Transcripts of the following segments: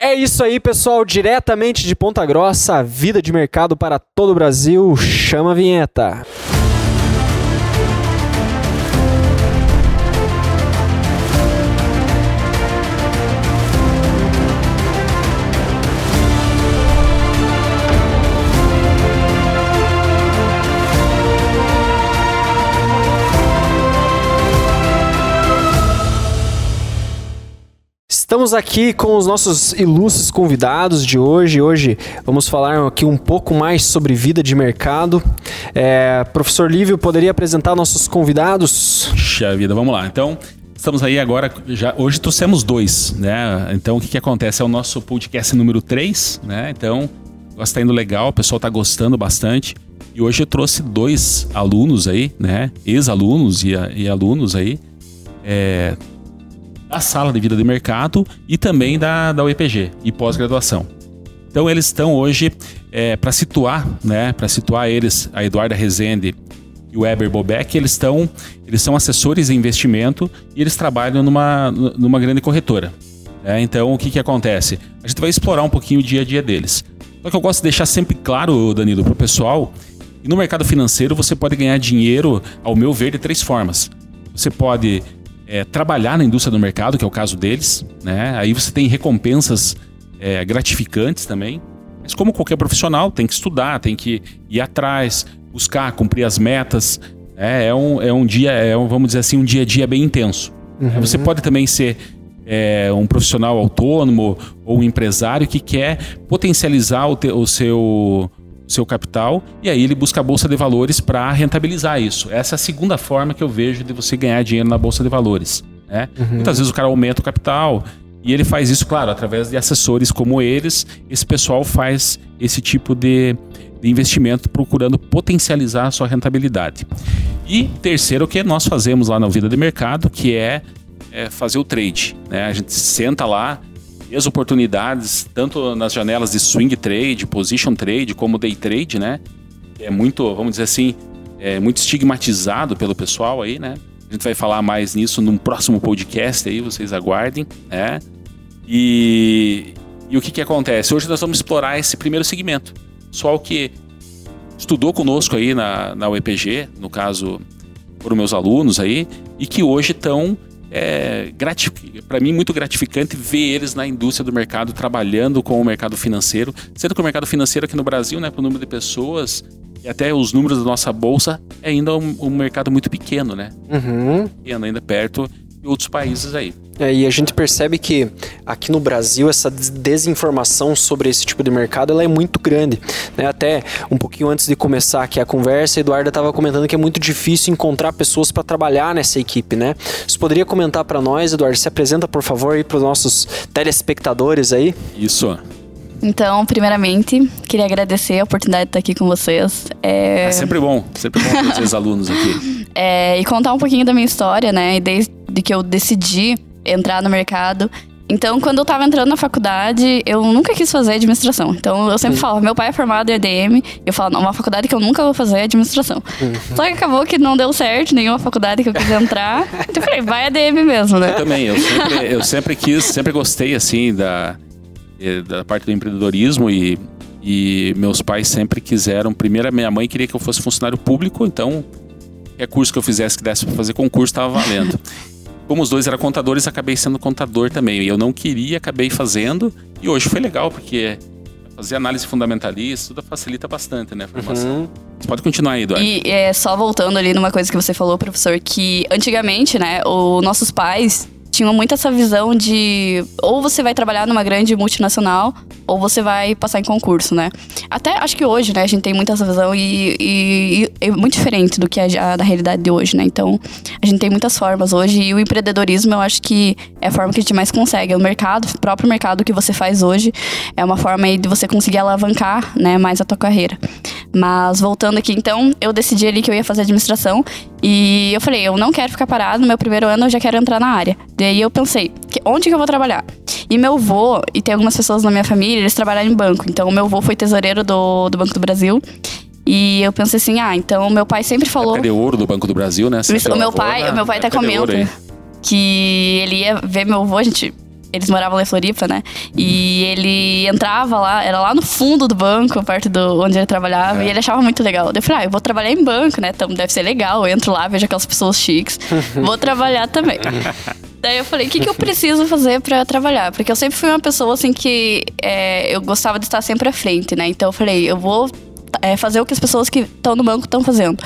É isso aí, pessoal. Diretamente de Ponta Grossa, vida de mercado para todo o Brasil. Chama a vinheta. Estamos aqui com os nossos ilustres convidados de hoje. Hoje vamos falar aqui um pouco mais sobre vida de mercado. É, professor Lívio, poderia apresentar nossos convidados? Puxa vida, vamos lá. Então, estamos aí agora, já, hoje trouxemos dois, né? Então, o que, que acontece? É o nosso podcast número 3, né? Então, está indo legal, o pessoal está gostando bastante. E hoje eu trouxe dois alunos aí, né? Ex-alunos e, e alunos aí. É, da sala de vida de mercado e também da, da UEPG e pós-graduação. Então eles estão hoje é, para situar, né, para situar eles, a Eduarda Rezende e o Weber Bobeck, eles estão eles são assessores de investimento e eles trabalham numa, numa grande corretora. Né? Então o que, que acontece? A gente vai explorar um pouquinho o dia a dia deles. Só que eu gosto de deixar sempre claro, Danilo, para o pessoal, que no mercado financeiro você pode ganhar dinheiro, ao meu ver, de três formas. Você pode é, trabalhar na indústria do mercado, que é o caso deles, né? Aí você tem recompensas é, gratificantes também. Mas como qualquer profissional, tem que estudar, tem que ir atrás, buscar, cumprir as metas. Né? É, um, é um dia, é um, vamos dizer assim, um dia a dia bem intenso. Uhum. Você pode também ser é, um profissional autônomo ou um empresário que quer potencializar o, te, o seu seu capital e aí ele busca a bolsa de valores para rentabilizar isso. Essa é a segunda forma que eu vejo de você ganhar dinheiro na bolsa de valores. Né? Uhum. Muitas vezes o cara aumenta o capital e ele faz isso, claro, através de assessores como eles. Esse pessoal faz esse tipo de, de investimento procurando potencializar a sua rentabilidade. E terceiro, o que nós fazemos lá na Vida de Mercado, que é, é fazer o trade. Né? A gente senta lá, as oportunidades, tanto nas janelas de swing trade, position trade, como day trade, né? É muito, vamos dizer assim, é muito estigmatizado pelo pessoal aí, né? A gente vai falar mais nisso num próximo podcast aí, vocês aguardem, né? E, e o que que acontece? Hoje nós vamos explorar esse primeiro segmento. Pessoal que estudou conosco aí na, na UEPG, no caso, foram meus alunos aí, e que hoje estão é para mim muito gratificante ver eles na indústria do mercado trabalhando com o mercado financeiro, sendo que o mercado financeiro aqui no Brasil, né, para o número de pessoas e até os números da nossa bolsa é ainda um, um mercado muito pequeno, né? Uhum. Pequeno, ainda perto de outros países aí. É, e a gente percebe que aqui no Brasil essa desinformação sobre esse tipo de mercado ela é muito grande. Né? Até um pouquinho antes de começar aqui a conversa, a Eduarda estava comentando que é muito difícil encontrar pessoas para trabalhar nessa equipe. Né? Você poderia comentar para nós, Eduardo? Se apresenta, por favor, aí para os nossos telespectadores aí. Isso. Então, primeiramente, queria agradecer a oportunidade de estar aqui com vocês. É, é sempre bom, sempre bom ter vocês alunos aqui. É, e contar um pouquinho da minha história, né? Desde que eu decidi entrar no mercado. Então, quando eu tava entrando na faculdade, eu nunca quis fazer administração. Então, eu sempre uhum. falo, meu pai é formado em EDM, e eu falo, não, uma faculdade que eu nunca vou fazer é administração. Uhum. Só que acabou que não deu certo, nenhuma faculdade que eu quis entrar. então, eu falei, vai EDM mesmo, né? Eu também, eu sempre, eu sempre quis, sempre gostei, assim, da, da parte do empreendedorismo e, e meus pais sempre quiseram. Primeiro, a minha mãe queria que eu fosse funcionário público, então, qualquer curso que eu fizesse que desse para fazer concurso estava valendo. como os dois eram contadores, acabei sendo contador também. E eu não queria, acabei fazendo. E hoje foi legal, porque fazer análise fundamentalista, tudo facilita bastante, né, a formação. Uhum. Você pode continuar aí, Eduardo. E é, só voltando ali numa coisa que você falou, professor, que antigamente, né, os nossos pais tinham muito essa visão de ou você vai trabalhar numa grande multinacional ou você vai passar em concurso, né? Até acho que hoje, né, a gente tem muita essa visão e, e, e é muito diferente do que é a, da realidade de hoje, né? Então, a gente tem muitas formas hoje e o empreendedorismo eu acho que é a forma que a gente mais consegue. O mercado, o próprio mercado que você faz hoje é uma forma aí de você conseguir alavancar, né, mais a tua carreira. Mas voltando aqui, então, eu decidi ali que eu ia fazer administração e eu falei, eu não quero ficar parado, no meu primeiro ano eu já quero entrar na área. Daí eu pensei, onde que eu vou trabalhar? E meu avô, e tem algumas pessoas na minha família, eles trabalharam em banco. Então, meu avô foi tesoureiro do, do Banco do Brasil. E eu pensei assim, ah, então meu pai sempre falou. É ouro do Banco do Brasil, né? o meu pai, o meu pai até comenta que ele ia ver meu avô, a gente eles moravam lá em Floripa, né? E ele entrava lá, era lá no fundo do banco, perto do onde ele trabalhava, É. e ele achava muito legal. Eu falei, ah, eu vou trabalhar em banco, né? Então deve ser legal. Eu entro lá, vejo aquelas pessoas chiques, vou trabalhar também. Daí eu falei, o que, que eu preciso fazer pra trabalhar? Porque eu sempre fui uma pessoa assim que é, eu gostava de estar sempre à frente, né? Então eu falei, eu vou é, fazer o que as pessoas que estão no banco estão fazendo.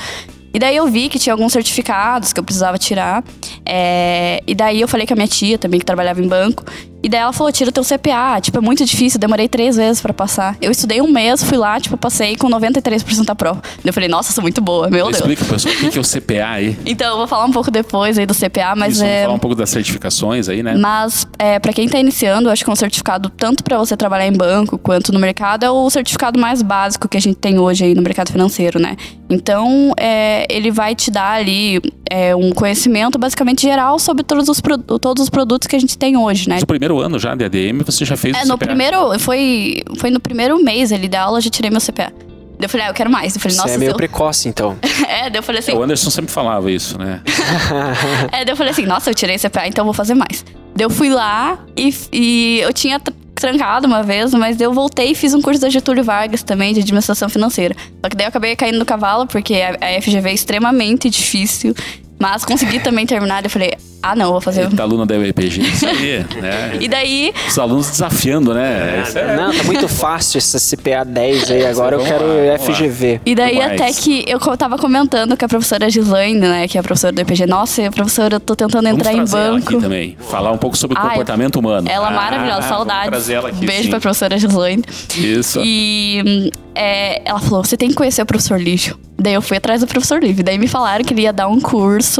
E daí eu vi que tinha alguns certificados que eu precisava tirar. é, e daí eu falei com a minha tia também, que trabalhava em banco. E daí ela falou, tira o teu CPA. Tipo, é muito difícil, demorei três vezes pra passar. Eu estudei um mês, fui lá, tipo, passei com 93% da prova. Eu falei, nossa, sou muito boa, meu Deus. Explica, pessoal, o que é o CPA aí. Então, eu vou falar um pouco depois aí do CPA, mas Isso, vamos é... falar um pouco das certificações aí, né? Mas, é, para quem tá iniciando, eu acho que um certificado, tanto para você trabalhar em banco quanto no mercado, é o certificado mais básico que a gente tem hoje aí no mercado financeiro, né? Então, é, ele vai te dar ali é, um conhecimento basicamente geral sobre todos os, todos os produtos que a gente tem hoje, né? No primeiro ano já de ADM, você já fez É, o no CPA. primeiro, foi, foi no primeiro mês ali da aula, eu já tirei meu CPA. Daí eu falei, ah, eu quero mais. Eu falei, Você nossa, é meio eu... precoce, então. É, daí eu falei assim, O Anderson sempre falava isso, né? É, daí eu falei assim, nossa, eu tirei CPA, então eu vou fazer mais. Daí eu fui lá e, e eu tinha trancado uma vez, mas eu voltei e fiz um curso da Getúlio Vargas também, de administração financeira. Só que daí eu acabei caindo no cavalo, porque a FGV é extremamente difícil. Mas consegui também terminar, eu falei, ah não, eu vou fazer. Ele tá aluno da UEPG, isso aí, né? E daí, Os alunos desafiando, né? Isso é- Não, tá muito fácil essa CPA 10 aí, agora eu quero lá. FGV. e daí até que eu tava comentando com a professora Gislaine, né, que é a professora do EPG. Nossa, professora, eu tô tentando Vamos entrar em trazer ela banco. aqui também. Falar um pouco sobre o Ai, comportamento humano. Ela Ah, maravilhosa, vamos saudades. aqui, Beijo sim. pra professora Gislaine. Isso. E é, ela falou: você tem que conhecer o professor Lívio. Daí eu fui atrás do professor Lívio. Daí me falaram que ele ia dar um curso.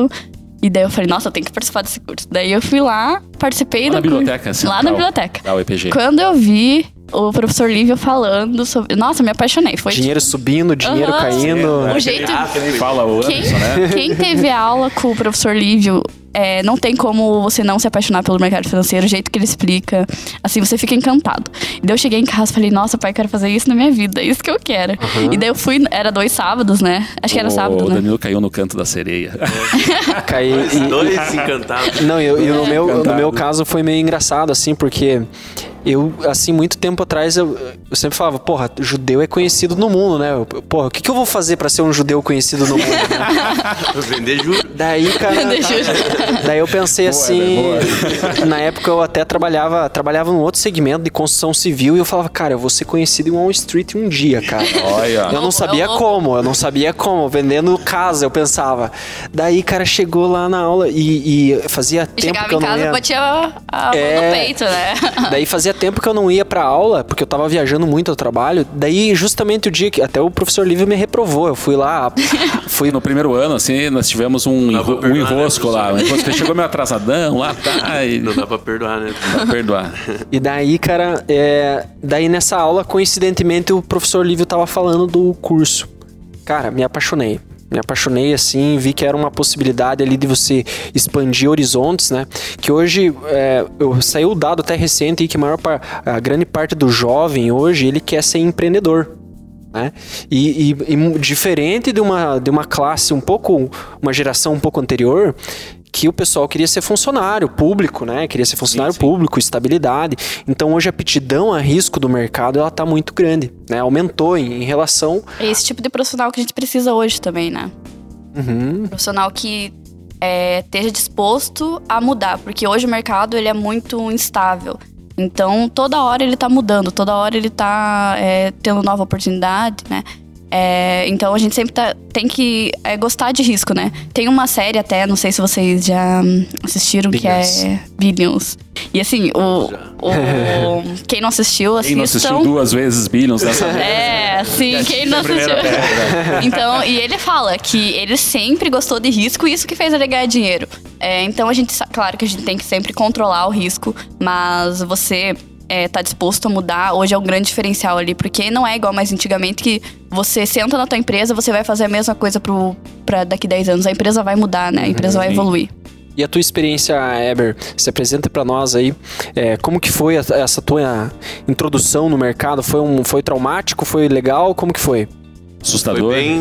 E daí eu falei, nossa, eu tenho que participar desse curso. Daí eu fui lá, participei Lá na do curso. biblioteca Lá central na biblioteca. Da UEPG. Quando eu vi o professor Lívio falando sobre. Nossa, me apaixonei. Foi Dinheiro subindo, dinheiro Aham. caindo. o jeito. Fala o Quem, Anderson, né? quem teve aula com o professor Lívio, é, não tem como você não se apaixonar pelo mercado financeiro, o jeito que ele explica. Assim, você fica encantado. E daí eu cheguei em casa e falei, nossa, pai, eu quero fazer isso na minha vida, é isso que eu quero. E daí eu fui, era dois sábados, né? Acho que era o sábado, né? Danilo caiu no canto da sereia. Caí, e- Dois encantados. Não, eu, e no, meu, no meu caso foi meio engraçado, assim, porque eu, assim, muito tempo atrás, eu, eu sempre falava, porra, judeu é conhecido no mundo, né? Eu, Porra, o que, que eu vou fazer pra ser um judeu conhecido no mundo? né? Vender juro. Daí, cara. Deixa eu- Daí eu pensei Boa, assim. Heber, na época eu até trabalhava, trabalhava num outro segmento de construção civil e eu falava, cara, eu vou ser conhecido em Wall Street um dia, cara. Olha. Eu não sabia louco. como, eu não sabia como, vendendo casa, eu pensava. Daí, cara, chegou lá na aula e, e fazia E tempo chegava que eu em não casa, ia. batia a, a mão É. no peito, né? Daí fazia tempo que eu não ia pra aula, porque eu tava viajando muito ao trabalho. Daí, justamente o dia que até o professor Lívio me reprovou, eu fui lá, fui No primeiro ano, assim, nós tivemos um, Dá pra enro- um perdoar, né, enrosco lá. Um enrosco. Chegou meio atrasadão lá, tá, e Não dá pra perdoar, né? pra perdoar. E daí, cara, é... daí nessa aula, coincidentemente, o professor Lívio tava falando do curso. Cara, me apaixonei. Me apaixonei assim, vi que era uma possibilidade ali de você expandir horizontes, né? Que hoje, é, eu, saiu o dado até recente que a, maior a grande parte do jovem hoje, ele quer ser empreendedor. Né? E, e- e diferente de uma, de uma classe um pouco, uma geração um pouco anterior, que o pessoal queria ser funcionário público, né? Queria ser funcionário sim. público, estabilidade. Então hoje a aptidão a risco do mercado ela tá muito grande, né? Aumentou em, em relação. É esse tipo de profissional que a gente precisa hoje também, né? Uhum. profissional que é, esteja disposto a mudar, porque hoje o mercado ele é muito instável. Então toda hora ele tá mudando, toda hora ele tá é, tendo nova oportunidade, né? É, então a gente sempre tá- tem que é, gostar de risco, né? Tem uma série até, não sei se vocês já hum, assistiram, que Billions. é Billions. E assim, o, o- quem não assistiu, Quem não assistiu duas vezes Billions dessa vez? É, sim, quem não assistiu. Então, e ele fala que ele sempre gostou de risco e isso que fez ele ganhar dinheiro. É, então a gente, claro que a gente tem que sempre controlar o risco, mas você é, tá disposto a mudar, hoje é um grande diferencial ali, porque não é igual mais antigamente que você senta na tua empresa, você vai fazer a mesma coisa pro, pra daqui 10 anos. A empresa vai mudar, né? A empresa vai sim. evoluir. E a tua experiência, Eber, se apresenta pra nós aí. é, como que foi a- essa tua introdução no mercado? Foi um, foi traumático? Foi legal? Como que foi? Assustador. Foi bem.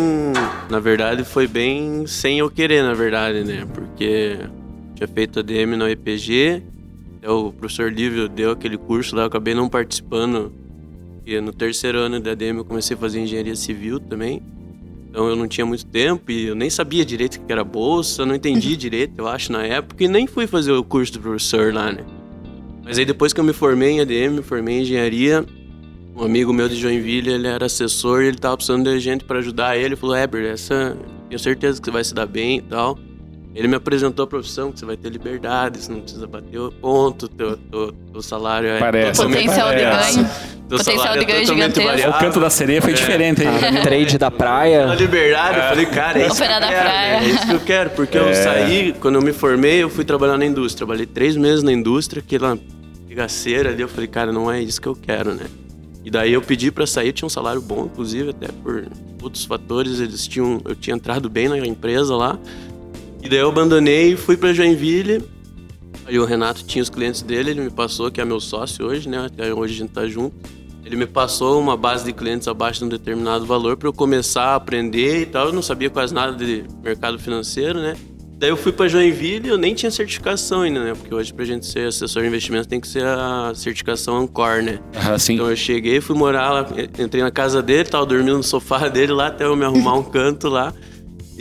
Na verdade, foi bem sem eu querer, na verdade, né? Porque tinha feito ADM no EPG o professor Lívio deu aquele curso lá, eu acabei não participando. E no terceiro ano da ADM eu comecei a fazer engenharia civil também. Então eu não tinha muito tempo e eu nem sabia direito o que era bolsa, não entendi direito, eu acho, na época, e nem fui fazer o curso do professor lá, né? Mas aí depois que eu me formei em ADM, me formei em engenharia, um amigo meu de Joinville, ele era assessor e ele tava precisando de gente para ajudar ele. Ele falou: Heber, essa tenho certeza que você vai se dar bem e tal. Ele me apresentou a profissão, que você vai ter liberdade, você não precisa bater o ponto, teu, teu, teu salário é Parece. Potencial de parece. ganho. teu Potencial salário de ganho é totalmente gigantesco. O variável. canto da sereia foi diferente aí. A trade da A praia. liberdade, eu falei, cara, é isso que eu quero, praia. né? É isso que eu quero, porque eu saí, quando eu me formei, eu fui trabalhar na indústria. Trabalhei três meses na indústria, aquela regaceira ali, eu falei, cara, não é isso que eu quero, né? E daí eu pedi pra sair, tinha um salário bom, inclusive, até por outros fatores, eles tinham, eu tinha entrado bem na empresa lá. E daí eu abandonei e fui pra Joinville. Aí o Renato tinha os clientes dele, ele me passou, que é meu sócio hoje, né? Até hoje a gente tá junto. Ele me passou uma base de clientes abaixo de um determinado valor para eu começar a aprender e tal. Eu não sabia quase nada de mercado financeiro, né? Daí eu fui para Joinville e eu nem tinha certificação ainda, né? Porque hoje pra gente ser assessor de investimento tem que ser a certificação Ancor, né? Ah, sim. Então eu cheguei, fui morar lá, entrei na casa dele, tava dormindo no sofá dele lá até eu me arrumar um canto lá.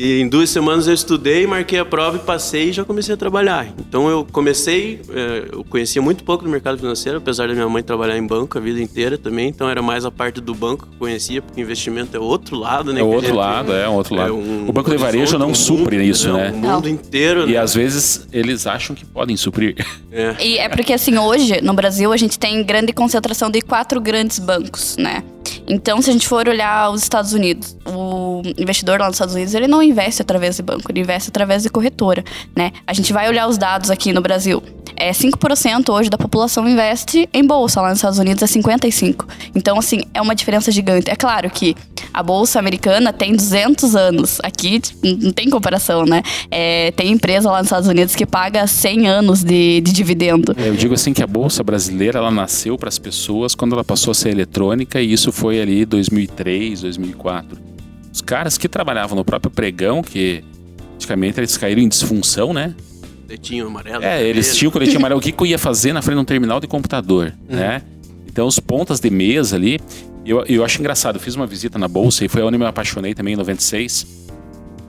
E em duas semanas eu estudei, marquei a prova e passei e já comecei a trabalhar. Então eu comecei, eh, eu conhecia muito pouco do mercado financeiro, apesar da minha mãe trabalhar em banco a vida inteira também. Então era mais a parte do banco que eu conhecia, porque investimento é outro lado, né? É outro gente- lado, é o outro lado. um o banco de varejo não um supre mundo, isso, né? O mundo inteiro, E né? às vezes eles acham que podem suprir. É. E é porque, assim, hoje, no Brasil, a gente tem grande concentração de quatro grandes bancos, né? Então, se a gente for olhar os Estados Unidos, o investidor lá nos Estados Unidos, ele não investe através de banco, ele investe através de corretora, né? A gente vai olhar os dados aqui no Brasil. É 5% hoje da população investe em bolsa, lá nos Estados Unidos é 55. Então, assim, é uma diferença gigante. É claro que a bolsa americana tem 200 anos. Aqui não tem comparação, né? É, tem empresa lá nos Estados Unidos que paga 100 anos de, de dividendo. Eu digo assim que a bolsa brasileira ela nasceu para as pessoas quando ela passou a ser eletrônica e isso foi ali 2003, 2004. Os caras que trabalhavam no próprio pregão, que praticamente eles caíram em disfunção, né? Coletinho amarelo. É, eles tinham coletinho amarelo. O que, que eu ia fazer na frente de um terminal de computador, né? Então, os pontas de mesa ali. Eu, eu acho engraçado. Eu fiz uma visita na bolsa e foi onde eu me apaixonei também em 96.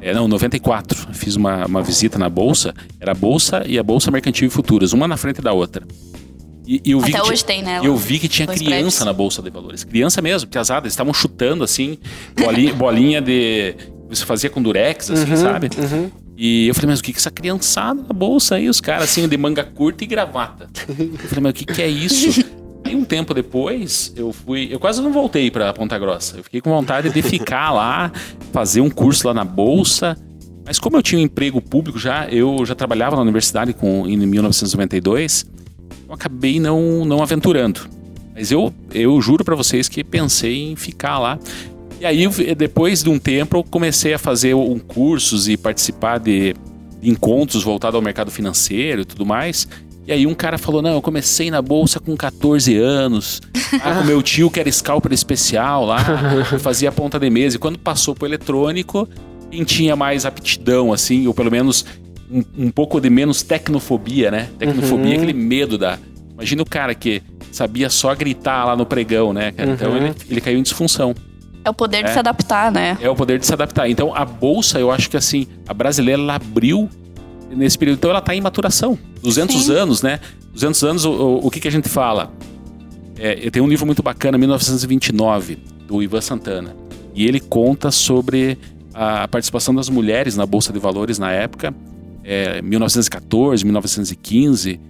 É, não, 94. Fiz uma, uma visita na bolsa. Era a bolsa e a bolsa mercantil e futuras, uma na frente da outra. E, eu vi Até que hoje tinha- tem, né? Eu vi que tinha criança prédios. na bolsa de valores. Criança mesmo, piazada. Eles estavam chutando assim, bolinha, bolinha de. Você fazia com durex, assim, sabe? E eu falei, mas o que que essa criançada na bolsa aí? Os caras assim, de manga curta e gravata. Eu falei, mas o que que é isso? Aí um tempo depois, eu fui. Eu quase não voltei pra Ponta Grossa. Eu fiquei com vontade de ficar lá, fazer um curso lá na bolsa. Mas como eu tinha um emprego público já, eu já trabalhava na universidade com, em 1992, eu acabei não, não aventurando. Mas eu, eu juro pra vocês que pensei em ficar lá. E aí, depois de um tempo, eu comecei a fazer um cursos e participar de encontros voltados ao mercado financeiro e tudo mais. E aí um cara falou, não, eu comecei na bolsa com 14 anos, ah, com meu tio que era scalper especial lá, eu fazia ponta de mesa. E quando passou pro eletrônico, quem tinha mais aptidão, assim, ou pelo menos um, um pouco de menos tecnofobia, né? Tecnofobia é aquele medo da... Imagina o cara que sabia só gritar lá no pregão, né, cara? Então ele, ele caiu em disfunção. É o poder de É. se adaptar, né? É o poder de se adaptar. Então, a bolsa, eu acho que assim, a brasileira ela abriu nesse período. Então, ela está em maturação. 200 Sim. anos, né? 200 anos, o, o, o que, que a gente fala? É, eu tenho um livro muito bacana, 1929, do Ivan Santana. E ele conta sobre a participação das mulheres na Bolsa de Valores na época, é, 1914, 1915.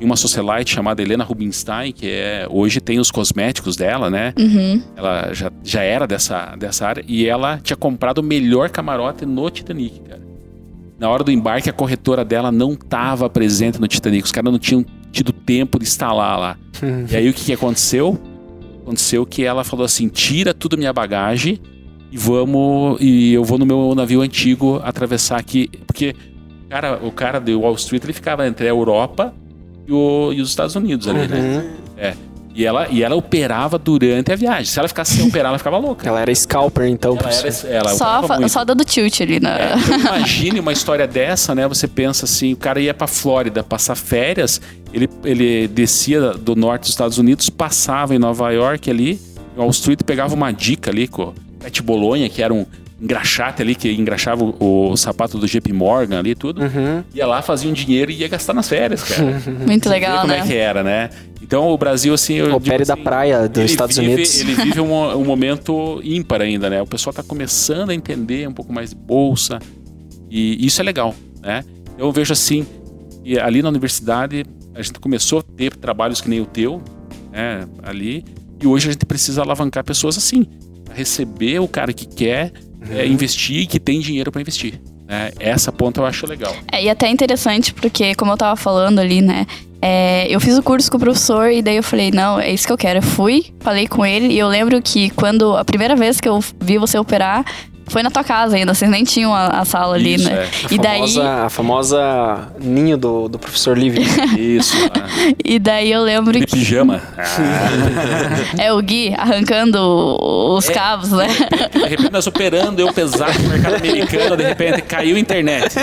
E uma socialite chamada Helena Rubinstein, que é, hoje tem os cosméticos dela, né? Uhum. Ela já, já era dessa, dessa área e ela tinha comprado o melhor camarote no Titanic, cara. Na hora do embarque, a corretora dela não estava presente no Titanic. Os caras não tinham tido tempo de instalar lá. E aí o que, que aconteceu? Aconteceu que ela falou assim: tira tudo minha bagagem e vamos. E eu vou no meu navio antigo atravessar aqui. Porque cara, o cara de Wall Street ele ficava entre a Europa e, o- e os Estados Unidos ali, né? Uhum. E ela, e ela operava durante a viagem. Se ela ficasse sem operar, ela ficava louca. Ela era scalper, então. Ela era, ela Só, só dando tilt ali na. É, então imagine uma história dessa, né? Você pensa assim, o cara ia pra Flórida passar férias, ele, ele descia do norte dos Estados Unidos, passava em Nova York ali, em Wall Street, pegava uma dica ali com o Pet Bolonha, que era um engraxate ali, que engraxava o, o sapato do JP Morgan ali e tudo. Uhum. Ia lá, fazia um dinheiro e ia gastar nas férias, cara. Muito legal, como né? é que era, né? Então o Brasil, assim. eu O digo Pere da assim, praia dos Estados vive- Unidos. Ele vive um, um momento ímpar ainda, né? O pessoal tá começando a entender um pouco mais de bolsa. E isso é legal, né? Eu vejo assim, que ali na universidade a gente começou a ter trabalhos que nem o teu, né? Ali. E hoje a gente precisa alavancar pessoas assim. Receber o cara que quer é, investir e que tem dinheiro para investir. Né? Essa ponta eu acho legal. É, e até interessante, porque, como eu tava falando ali, né? é, eu fiz o curso com o professor e daí eu falei, não, é isso que eu quero. Eu fui, falei com ele e eu lembro que quando a primeira vez que eu vi você operar foi na tua casa ainda, vocês nem tinham a, a sala ali, Isso, né? é. A E daí, famosa, a famosa ninho do, do professor Livre. Isso. ah. e daí eu lembro De que pijama. Ah. é o Gui arrancando os cabos, né? De repente nós operando, eu pesado no mercado americano, de repente caiu a internet.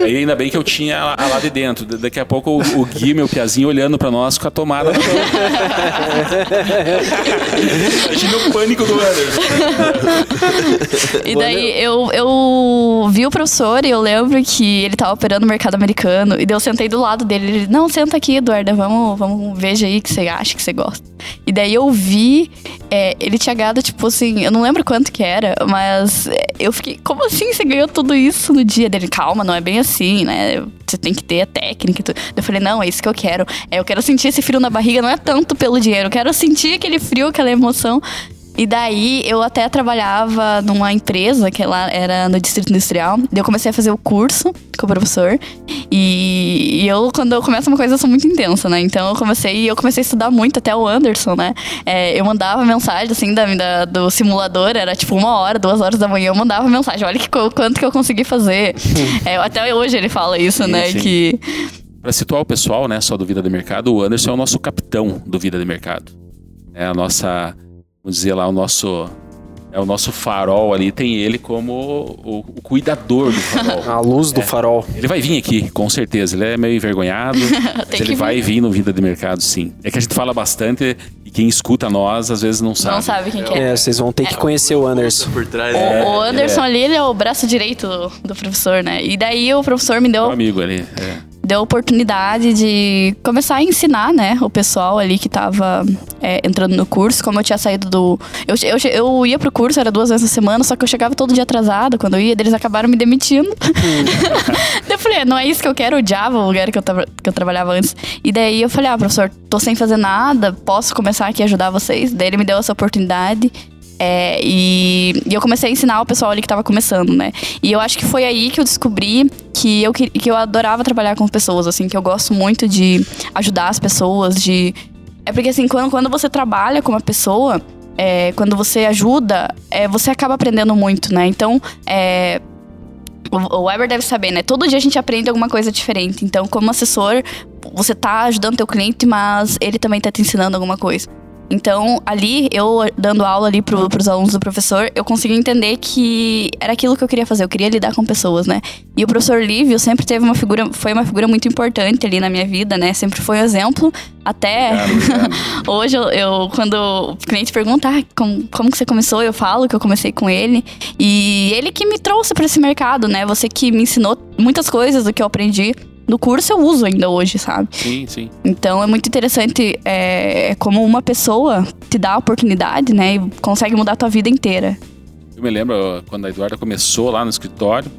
Aí ainda bem que eu tinha a- a lá de dentro. Da- Daqui a pouco o, o Gui, meu piazinho, olhando pra nós com a tomada na mão. Imagina o pânico do Anderson. E daí eu, eu vi o professor e eu lembro que ele tava operando no mercado americano. E daí eu sentei do lado dele. Ele, não, senta aqui, Eduarda, vamos, vamos veja aí que você acha que você gosta. E daí eu vi, é, ele tinha ganhado, tipo assim, eu não lembro quanto que era, mas é, eu fiquei, como assim você ganhou tudo isso no dia dele? Calma, não é bem assim, né? Você tem que ter a técnica e tudo. Eu falei, não, é isso que eu quero. É, eu quero sentir esse frio na barriga, não é tanto pelo dinheiro, eu quero sentir aquele frio, aquela emoção. E daí eu até trabalhava numa empresa que lá era no Distrito Industrial. Daí eu comecei a fazer o curso com o professor. E, e eu, quando eu começo uma coisa, eu sou muito intensa, né? Então eu comecei, eu comecei a estudar muito, até o Anderson, né? É, eu mandava mensagem, assim, da, da- do simulador, era tipo uma hora, duas horas da manhã, eu mandava mensagem. Olha que, quanto que eu consegui fazer. É, até hoje ele fala isso, Sim, né? sim. Que Pra situar o pessoal, né, só do Vida de Mercado, o Anderson é o nosso capitão do Vida de Mercado. É a nossa, vamos dizer lá, o nosso é o nosso farol ali, tem ele como o, o cuidador do farol. A luz do farol. Ele vai vir aqui, com certeza. Ele é meio envergonhado, mas ele que vai vir no Vida de Mercado, sim. É que a gente fala bastante e quem escuta nós, às vezes não sabe. não sabe quem que é. É, vocês vão ter que conhecer o Anderson. Por trás. O, né? o Anderson ali, ele é o braço direito do, do professor, né? E daí o professor me Meu deu amigo ali. é. Deu a oportunidade de começar a ensinar, né, o pessoal ali que tava é, entrando no curso, como eu tinha saído do... Eu, eu, eu ia pro curso, era duas vezes na semana, só que eu chegava todo dia atrasado quando eu ia, eles acabaram me demitindo. daí eu falei, não é isso que eu quero, eu odiava o lugar que eu, que eu trabalhava antes. E daí eu falei, ah, professor, tô sem fazer nada, posso começar aqui a ajudar vocês? Daí ele me deu essa oportunidade. É, e, e eu comecei a ensinar o pessoal ali que tava começando, né? E eu acho que foi aí que eu descobri que eu, que, eu adorava trabalhar com pessoas, assim, que eu gosto muito de ajudar as pessoas, de. É porque assim, quando, quando você trabalha com uma pessoa, é, quando você ajuda, é, você acaba aprendendo muito, né? Então, é, o o Weber deve saber, né? Todo dia a gente aprende alguma coisa diferente. Então, como assessor, você tá ajudando teu cliente, mas ele também tá te ensinando alguma coisa. Então, ali, eu dando aula ali pro, pros alunos do professor, eu consegui entender que era aquilo que eu queria fazer. Eu queria lidar com pessoas, né? E o professor Lívio sempre teve uma figura, foi uma figura muito importante ali na minha vida, né? Sempre foi um exemplo. Até hoje, eu, eu- quando o cliente pergunta ah, como, como que você começou, eu falo que eu comecei com ele. E ele que me trouxe para esse mercado, né? Você que me ensinou muitas coisas do que eu aprendi. No curso eu uso ainda hoje, sabe? Sim, sim. Então é muito interessante é, como uma pessoa te dá a oportunidade, né? E consegue mudar a tua vida inteira. Eu me lembro quando a Eduarda começou lá no escritório,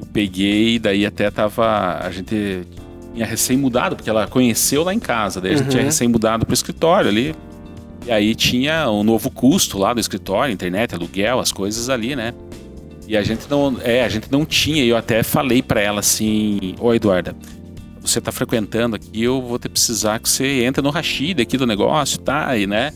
eu peguei, daí até tava. A gente tinha recém-mudado, porque ela conheceu lá em casa, daí a gente tinha recém-mudado pro escritório ali. E aí tinha um novo custo lá do escritório, internet, aluguel, as coisas ali, né? E a gente não, é, a gente não tinha, e eu até falei pra ela assim, ô Eduarda, você tá frequentando aqui, eu vou ter que precisar que você entre no Rashid aqui do negócio, tá? E, né?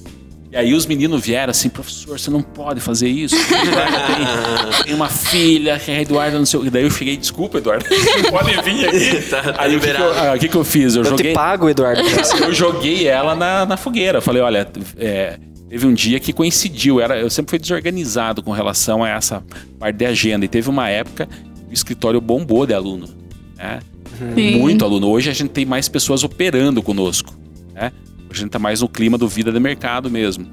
E aí os meninos vieram assim, professor, você não pode fazer isso. tem, tem uma filha que é Eduardo, não sei o que. Daí eu cheguei, desculpa, Eduardo, não pode vir aqui. Tá- tá aí o que, que, eu, ah, o que que eu fiz? Eu, Eu joguei, te pago, Eduardo. eu joguei ela na, na fogueira. Eu Falei, olha, é, teve um dia que coincidiu. Era, eu sempre fui desorganizado com relação a essa parte de agenda. E teve uma época que o escritório bombou de aluno. Né? Sim. Muito aluno. Hoje a gente tem mais pessoas operando conosco. Né? Hoje a gente tá mais no clima do vida de mercado mesmo.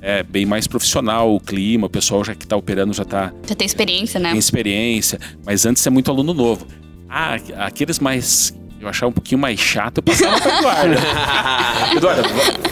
É bem mais profissional o clima, o pessoal já que tá operando já tá Já tem experiência, né? tem experiência, mas antes é muito aluno novo. Ah, aqueles mais. Eu achava um pouquinho mais chato, eu passava pra Eduarda. Eduarda,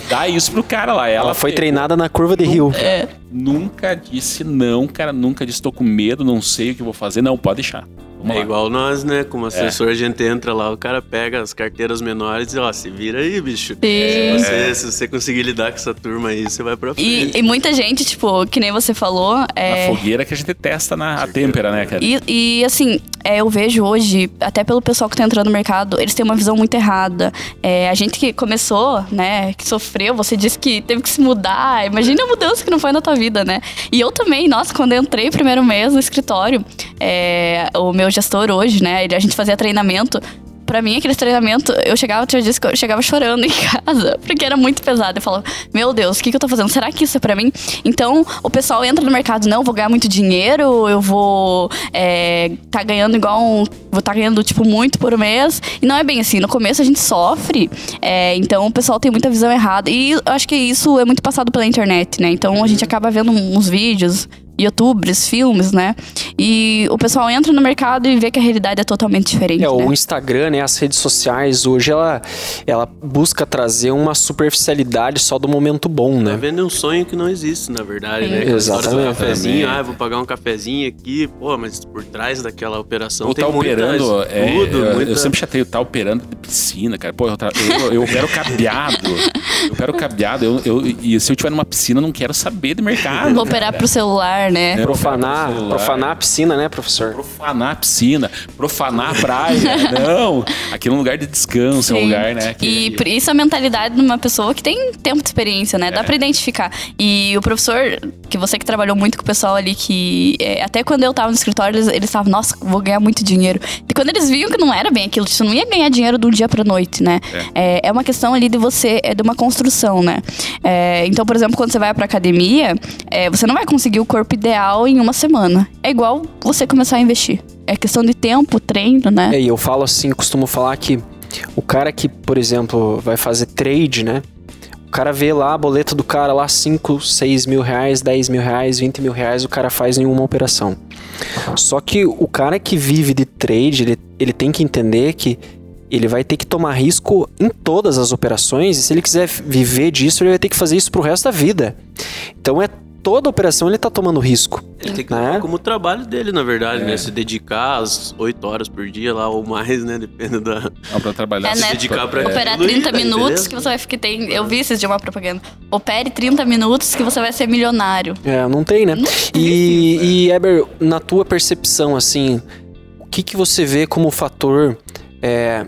dá isso pro cara lá. Ela, Ela foi pegou, treinada na curva de rio. É. Nunca disse não, cara. Nunca disse tô com medo, não sei o que vou fazer. Não, pode deixar. Vamos É lá. igual nós, né? Como assessor, a gente entra lá, o cara pega as carteiras menores e, ó, se vira aí, bicho. Sim. Se você, se você conseguir lidar com essa turma aí, você vai pra frente. E, e muita gente, tipo, que nem você falou, é, fogueira que a gente testa na a têmpera, né, cara? E, e, assim, é, eu vejo hoje, até pelo pessoal que tá entrando no mercado, eles têm uma visão muito errada. É, a gente que começou, né, que sofreu, você disse que teve que se mudar. Imagina a mudança que não foi na tua vida, né? E eu também, nossa, quando eu entrei primeiro mês no escritório, é, o meu gestor hoje, né, a gente fazia treinamento. Pra mim, aquele treinamento, eu chegava, tinha dias que eu chegava chorando em casa, porque era muito pesado. Eu falava, meu Deus, o que, que eu tô fazendo? Será que isso é pra mim? Então, o pessoal entra no mercado, não, vou ganhar muito dinheiro, eu vou é, tá ganhando igual um. Vou tá ganhando, tipo, muito por mês. E não é bem assim. No começo a gente sofre, é, então o pessoal tem muita visão errada. E eu acho que isso é muito passado pela internet, né? Então a gente acaba vendo uns vídeos. Youtubers, filmes, né? E o pessoal entra no mercado e vê que a realidade é totalmente diferente. É, né? o Instagram, né, as redes sociais, hoje ela, ela busca trazer uma superficialidade só do momento bom, Tá né? vendo um sonho que não existe, na verdade, né? Aquela história do Exatamente. cafezinho, Também. ah, vou pagar um cafezinho aqui, pô, mas por trás daquela operação Ou tem tá muita operando. é, tudo, eu, muita... eu sempre chatei, tá operando de piscina, cara. Pô, eu, tra- eu, eu opero cabeado. Eu opero cabeado. Eu, eu- e se eu tiver numa piscina, eu não quero saber de mercado. Vou operar pro celular, né? É, Profanar, celular. profanar a piscina, né, professor? Profanar a piscina, profanar a praia. não, aqui é um lugar de descanso, é um Sim. lugar, né? que- E por isso a mentalidade de uma pessoa que tem tempo de experiência, né? Dá pra identificar. E o professor, que você que trabalhou muito com o pessoal ali, que é, até quando eu tava no escritório, eles, eles estavam, nossa, vou ganhar muito dinheiro. E quando eles viam que não era bem aquilo, você não ia ganhar dinheiro de um dia pra noite, né? É, é uma questão ali de você, é de uma construção, né? É, então, por exemplo, quando você vai pra academia, é, você não vai conseguir o corpo ideal em uma semana. É igual você começar a investir. É questão de tempo, treino, né? É, e eu falo assim, costumo falar que o cara que, por exemplo, vai fazer trade, né? O cara vê lá a boleta do cara lá, 5, 6 mil reais, 10 mil reais, 20 mil reais, o cara faz em uma operação. Só que o cara que vive de trade, ele, ele tem que entender que ele vai ter que tomar risco em todas as operações, e se ele quiser viver disso, ele vai ter que fazer isso pro resto da vida. Então é toda operação ele tá tomando risco. Ele tem que né? como o trabalho dele, na verdade, É. né? Se dedicar às 8 horas por dia lá, ou mais, né? Depende da... Não, pra trabalhar. É, se né? dedicar pra Operar aquilo e 30 tá, minutos que você vai ficar. Tem, eu vi esses de uma propaganda. Opere 30 minutos que você vai ser milionário. É, não tem, né? E, e Eber, na tua percepção, assim, o que, que você vê como fator é,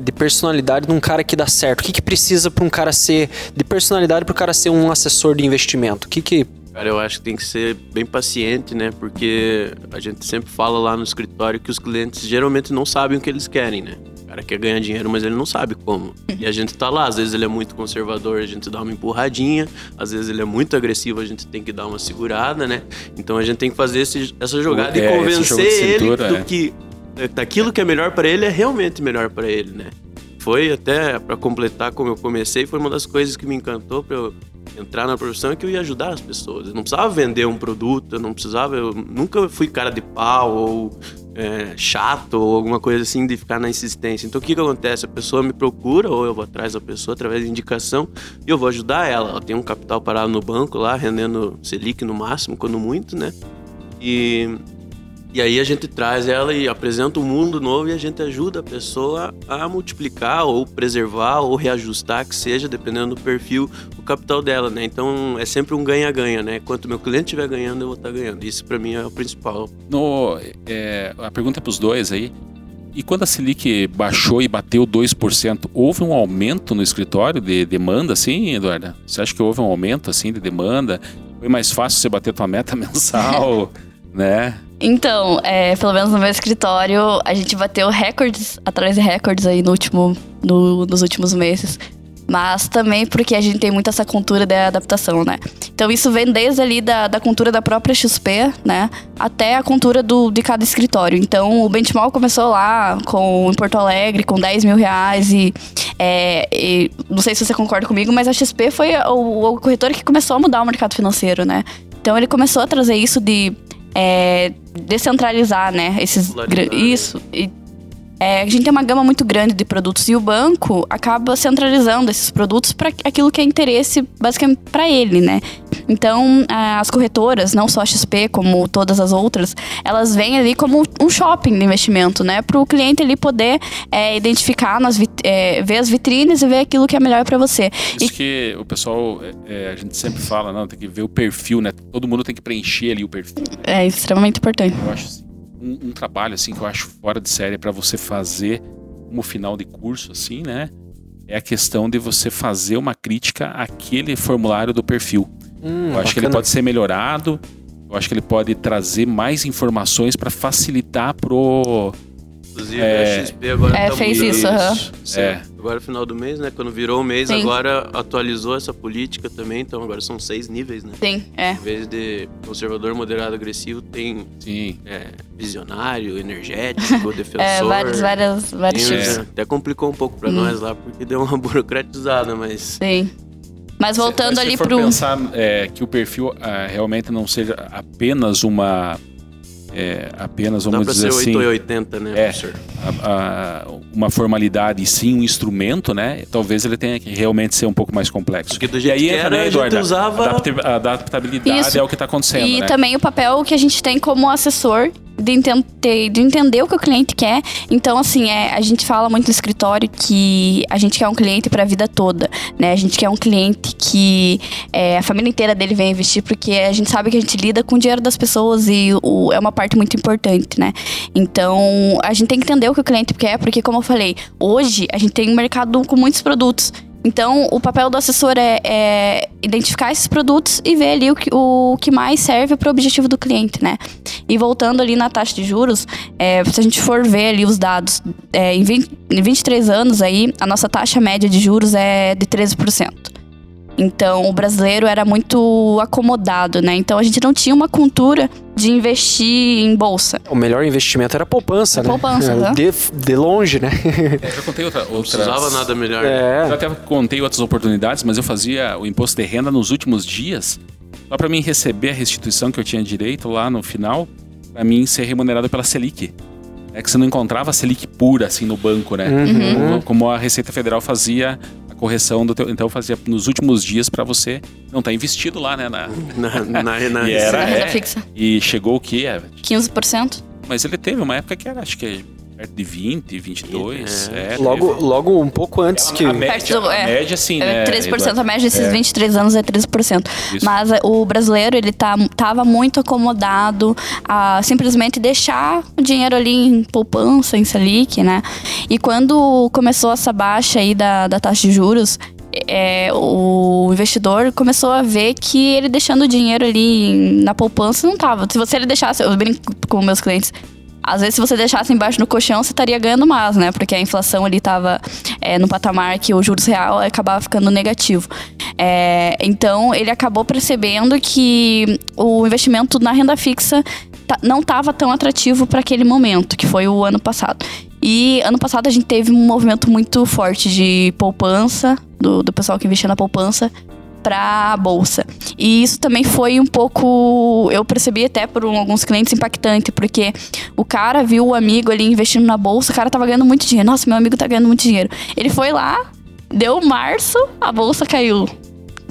de personalidade de um cara que dá certo? O que, que precisa para um cara ser de personalidade para o cara ser um assessor de investimento? O que que Cara, eu acho que tem que ser bem paciente, né? Porque a gente sempre fala lá no escritório que os clientes geralmente não sabem o que eles querem, né? O cara quer ganhar dinheiro, mas ele não sabe como. E a gente tá lá, às vezes ele é muito conservador, a gente dá uma empurradinha, às vezes ele é muito agressivo, a gente tem que dar uma segurada, né? Então a gente tem que fazer esse- essa jogada É, e convencer de ele cintura, do é. que daquilo que é melhor pra ele é realmente melhor pra ele, né? Foi até pra completar como eu comecei, foi uma das coisas que me encantou pra eu entrar na profissão é que eu ia ajudar as pessoas. Eu não precisava vender um produto, eu não precisava, eu nunca fui cara de pau ou é, chato ou alguma coisa assim de ficar na insistência. Então o que que acontece? A pessoa me procura ou eu vou atrás da pessoa através de indicação e eu vou ajudar ela. Ela tem um capital parado no banco lá, rendendo Selic no máximo, quando muito, né? E e aí a gente traz ela e apresenta um mundo novo e a gente ajuda a pessoa a multiplicar ou preservar ou reajustar, que seja, dependendo do perfil, o capital dela, né? Então é sempre um ganha-ganha, né? Quanto meu cliente estiver ganhando, eu vou estar ganhando. Isso para mim é o principal. No, é, a pergunta para os dois aí. E quando a Selic baixou e bateu 2%, houve um aumento no escritório de demanda, assim, Eduarda? Você acha que houve um aumento, assim, de demanda? Foi mais fácil você bater tua meta mensal, né? Então, é, pelo menos no meu escritório, a gente bateu recordes atrás de recordes aí no último, no, nos últimos meses mas também porque a gente tem muito essa cultura de adaptação, né? Então isso vem desde ali da, da cultura da própria XP, né? Até a cultura do, de cada escritório. Então o Benchmark começou lá com, em Porto Alegre com 10 mil reais e, é, e não sei se você concorda comigo, mas a XP foi o, o corretor que começou a mudar o mercado financeiro, né? Então ele começou a trazer isso de é, descentralizar, né? Esses, isso. E é, a gente tem uma gama muito grande de produtos e o banco acaba centralizando esses produtos para aquilo que é interesse basicamente para ele, né? Então, as corretoras, não só a XP, como todas as outras, elas vêm ali como um shopping de investimento, né? Para o cliente ali poder é, identificar, nas é, ver as vitrines e ver aquilo que é melhor para você. Isso e... que o pessoal, é, a gente sempre fala, não, tem que ver o perfil, né? Todo mundo tem que preencher ali o perfil. É extremamente importante. Eu acho assim um, um trabalho assim que eu acho fora de série para você fazer como final de curso assim, né? É a questão de você fazer uma crítica àquele formulário do perfil. Hum, eu acho bacana. que ele pode ser melhorado. Eu acho que ele pode trazer mais informações para facilitar pro Inclusive, é, a XP agora é, tá fez isso, uhum. é. Agora, final do mês, né? Quando virou o mês, Sim. agora atualizou essa política também. Então, agora são seis níveis, né? Sim, é. Em vez de conservador, moderado, agressivo, tem Sim. É, visionário, energético, defensor. É, vários, vários, vários tem, tipos. Até complicou um pouco para hum. nós lá, porque deu uma burocratizada, mas... Sim. Mas voltando mas ali se for pro... pensar é, que o perfil ah, realmente não seja apenas uma é, apenas, vamos Dá dizer ser assim. 880, né, é, a, a, uma formalidade sim um instrumento, né? Talvez ele tenha que realmente ser um pouco mais complexo. Porque do jeito e aí que entra, era, né, Eduardo? Usava... adaptabilidade Isso. é o que está acontecendo. E né? também o papel que a gente tem como assessor de entender, de entender o que o cliente quer. Então, assim, é, a gente fala muito no escritório que a gente quer um cliente para a vida toda, né? A gente quer um cliente que é, a família inteira dele vem investir, porque a gente sabe que a gente lida com o dinheiro das pessoas e o, é uma parte muito importante, né? Então, a gente tem que entender o que o cliente quer, porque, como eu falei, hoje a gente tem um mercado com muitos produtos. Então, o papel do assessor é, é, identificar esses produtos e ver ali o que, o que mais serve para o objetivo do cliente, né? E voltando ali na taxa de juros, é, se a gente for ver ali os dados, é, em, 20, em 23 anos aí, a nossa taxa média de juros é de 13%. Então, o brasileiro era muito acomodado, né? Então, a gente não tinha uma cultura de investir em bolsa. O melhor investimento era a poupança, né? Poupança, é, de, de longe, né? É, eu já contei outra, outras... Não precisava nada melhor. É. Eu até contei outras oportunidades, mas eu fazia o imposto de renda nos últimos dias, só para mim receber a restituição que eu tinha direito lá no final, para mim ser remunerado pela Selic. É que você não encontrava a Selic pura, assim, no banco, né? Uhum. Como, como a Receita Federal fazia a correção do teu. Então fazia nos últimos dias para você não estar tá investido lá, né? Na, na, na, na e era, é, fixa. E chegou o quê? 15%? Mas ele teve uma época que era, acho que perto de 20, 22. É. É, logo, logo um pouco antes que. A média, do, é, a média sim, é, né? 13%, a média desses é. 23 anos é 13%. Isso. Mas é, o brasileiro, ele tá, tava muito acomodado a simplesmente deixar o dinheiro ali em poupança, em Selic, né? E quando começou essa baixa aí da, da taxa de juros, é, o investidor começou a ver que ele deixando o dinheiro ali na poupança não tava. Se você ele deixasse, eu brinco com meus clientes, às vezes, se você deixasse embaixo no colchão, você estaria ganhando mais, né? Porque a inflação ali estava é, no patamar que o juros real acabava ficando negativo. É, então, ele acabou percebendo que o investimento na renda fixa não estava tão atrativo para aquele momento, que foi o ano passado. E ano passado a gente teve um movimento muito forte de poupança, do, do pessoal que investia na poupança, para a bolsa. E isso também foi um pouco, eu percebi até por um, alguns clientes impactante, porque o cara viu o amigo ali investindo na bolsa, o cara tava ganhando muito dinheiro. Nossa, meu amigo tá ganhando muito dinheiro. Ele foi lá, deu março, a bolsa caiu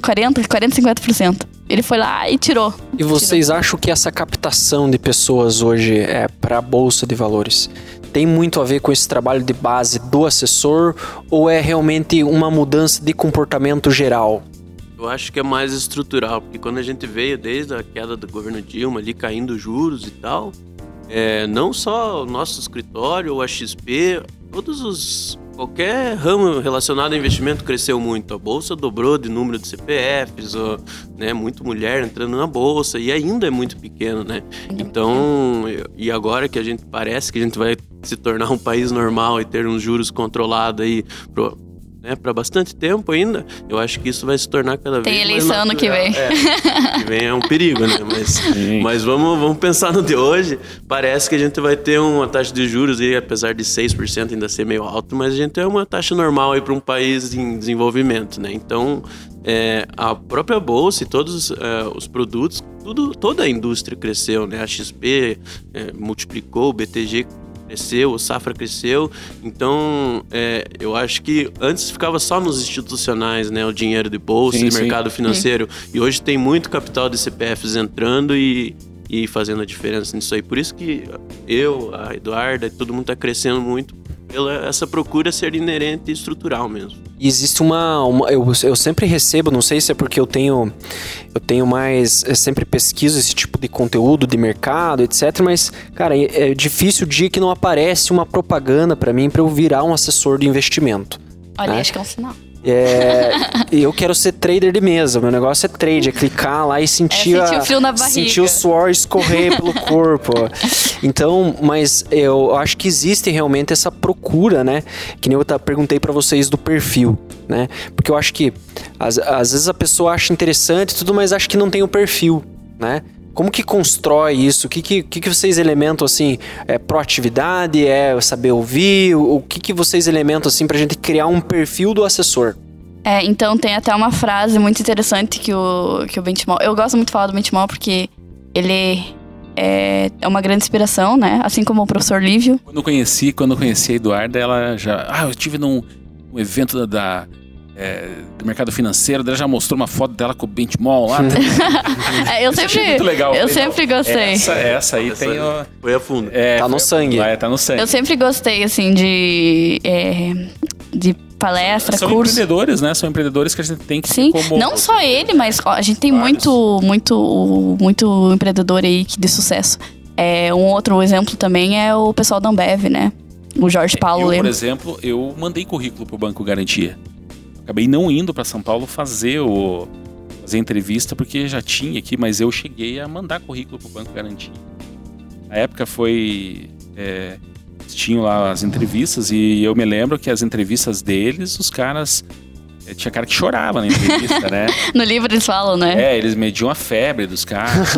40, 40, 50%. Ele foi lá e tirou. E vocês tirou. acham que essa captação de pessoas hoje é para a bolsa de valores tem muito a ver com esse trabalho de base do assessor ou é realmente uma mudança de comportamento geral? Eu acho que é mais estrutural, porque quando a gente veio desde a queda do governo Dilma ali caindo juros e tal, é, não só o nosso escritório, a XP, todos os qualquer ramo relacionado a investimento cresceu muito. A bolsa dobrou de número de CPFs, ou, né, muito mulher entrando na bolsa e ainda é muito pequeno, né? Então, e agora que a gente parece que a gente vai se tornar um país normal e ter uns juros controlados aí pro, né, para bastante tempo ainda, eu acho que isso vai se tornar cada Tem vez eleição mais ano que vem. É, que vem é um perigo, né? Mas, mas vamos, vamos pensar no de hoje. Parece que a gente vai ter uma taxa de juros aí, apesar de 6% ainda ser meio alto, mas a gente tem uma taxa normal aí para um país em desenvolvimento, né? Então, é, a própria bolsa e todos é, os produtos, tudo, toda a indústria cresceu, né? A XP é, multiplicou, o BTG cresceu, o Safra cresceu. Então, é, eu acho que antes ficava só nos institucionais, né? O dinheiro de bolsa Sim, e sim. mercado financeiro. E hoje tem muito capital de CPFs entrando e, e fazendo a diferença nisso aí. Por isso que eu, a Eduarda, todo mundo está crescendo muito pela essa procura ser inerente e estrutural mesmo. E existe uma, uma- eu, eu sempre recebo, não sei se é porque eu tenho eu tenho mais, eu sempre pesquiso esse tipo de conteúdo de mercado, etc, mas cara, é, é difícil o dia que não aparece uma propaganda pra mim pra eu virar um assessor de investimento. Olha, né? acho que é um sinal. É, eu quero ser trader de mesa. Meu negócio é trade, é clicar lá e sentir, É sentir a- o frio na barriga. sentir o suor escorrer pelo corpo. Então, mas eu acho que existe realmente essa procura, né? Que nem eu perguntei pra vocês do perfil, né? Porque eu acho que às, às vezes a pessoa acha interessante e tudo, mas acha que não tem o perfil, né? Como que constrói isso? O que, que, que, vocês elementam assim? É proatividade? É saber ouvir? O, o que, que vocês elementam assim pra gente criar um perfil do assessor? É, então tem até uma frase muito interessante que o, que o Benchimol. Eu gosto muito de falar do Benchimol porque ele é, é uma grande inspiração, né? Assim como o professor Lívio. Quando eu conheci, quando eu conheci a Eduarda, ela já. Ah, eu estive num um evento da. da, é, do mercado financeiro, ela já mostrou uma foto dela com o Benchmall lá. É, eu Isso sempre, muito legal. eu Falei, sempre gostei. Essa, essa aí Essa tem. ó, Foi a fundo. é, Tá no sangue. Lá, é, tá no sangue. Eu sempre gostei, assim, de, é, de palestra, São curso. empreendedores, né? São empreendedores que a gente tem que Sim, como. não só ele, mas ó, a gente tem Vários. muito, muito, muito empreendedor aí que de sucesso. É, um outro exemplo também é o pessoal da Ambev, né? O Jorge Paulo eu, por exemplo, eu mandei currículo pro Banco Garantia. Acabei não indo para São Paulo fazer o fazer entrevista porque já tinha aqui, mas eu cheguei a mandar currículo pro Banco Garantia. Na época foi é, tinham lá as entrevistas e eu me lembro que as entrevistas deles, os caras é, tinha cara que chorava na entrevista, né? No livro eles falam, né? É, eles mediam a febre dos caras.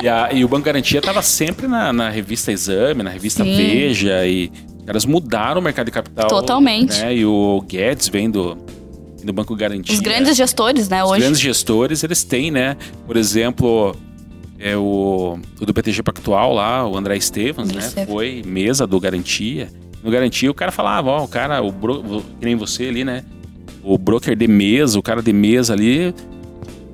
e, a- e o Banco Garantia estava sempre na, na revista Exame, na revista Sim. Veja. E os caras mudaram o mercado de capital. Totalmente. né? E o Guedes vem do, do Banco Garantia. Os grandes gestores, né, Os hoje. grandes gestores, eles têm, né? Por exemplo, é o, o do BTG Pactual lá, o André Stevens, André né? Stevens. Foi mesa do Garantia. No Garantia, o cara falava, ó, o cara, o bro, que nem você ali, né? O broker de mesa, o cara de mesa ali.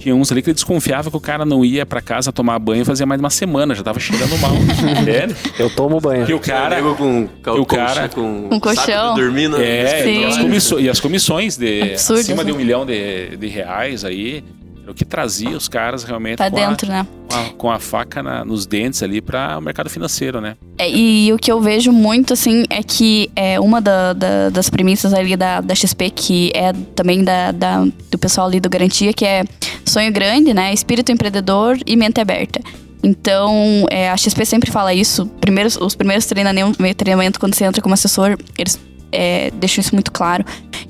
Tinha uns ali que ele desconfiava que o cara não ia pra casa tomar banho fazia mais de uma semana, já tava cheirando mal. Sério? Eu tomo banho. Que o cara. Com, e o cara- com, Com colchão. na É, e as, comissões, e as comissões de Absurdo, acima de um né? milhão de, de reais aí, o que trazia os caras realmente Pra com, a, dentro, né? com, a, com a faca na- nos dentes ali para o mercado financeiro, né? É, e o que eu vejo muito, assim, é que é uma da- da- das premissas ali da, da XP, que é também da, da- do pessoal ali do Garantia, que é sonho grande, né? Espírito empreendedor e mente aberta. Então, é, a XP sempre fala isso. Primeiros, os primeiros treinamentos, treinamento, quando você entra como assessor, eles é, isso muito claro.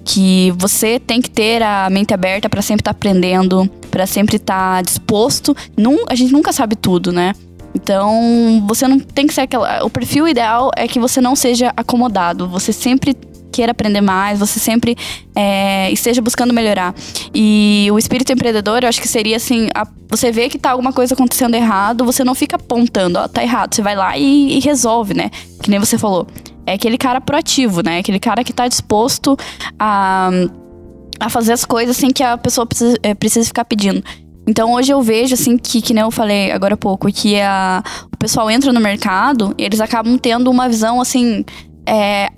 Que você tem que ter a mente aberta para sempre estar aprendendo, para sempre estar disposto. Num, a gente nunca sabe tudo, né? Então, você não tem que ser aquela. O perfil ideal é que você não seja acomodado. Você sempre queira aprender mais, você sempre é, esteja buscando melhorar. E o espírito empreendedor, eu acho que seria assim: a- você vê que tá alguma coisa acontecendo errado, você não fica apontando, ó, tá errado. Você vai lá e, e resolve, né? Que nem você falou. É aquele cara proativo, né? Aquele cara que tá disposto a, a fazer as coisas sem que a pessoa precise, é, precise ficar pedindo. Então hoje eu vejo, assim, que, que nem eu falei agora há pouco, que a, o pessoal entra no mercado e eles acabam tendo uma visão, assim, é,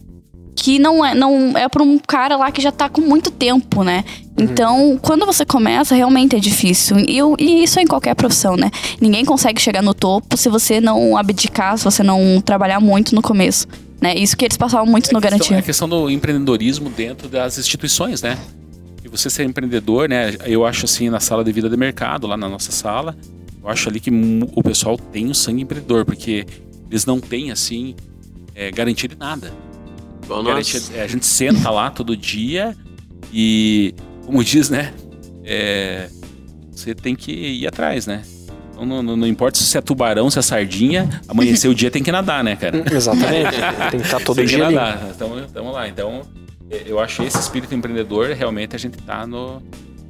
que não é, não é para um cara lá que já tá com muito tempo, né? Então, quando você começa, realmente é difícil. E, eu- e isso é em qualquer profissão, né? Ninguém consegue chegar no topo se você não abdicar, se você não trabalhar muito no começo. Né? Isso que eles passavam muito no É questão, Garantia. é questão do empreendedorismo dentro das instituições, né? E você ser empreendedor, né? Eu acho assim, na sala de vida de mercado, lá na nossa sala, eu acho ali que o pessoal tem o sangue empreendedor, porque eles não têm, assim, é, garantia de nada. Igual Garantia, é, a gente senta lá todo dia e, como diz, né? é, você tem que ir atrás, né? Não, não- não importa se é tubarão, se é sardinha, amanhecer o dia tem que nadar, né, cara? Exatamente. Tem que estar todo Tem que dia ali. nadar. Então, estamos lá. Então, é, eu acho esse espírito empreendedor, realmente, a gente tá no,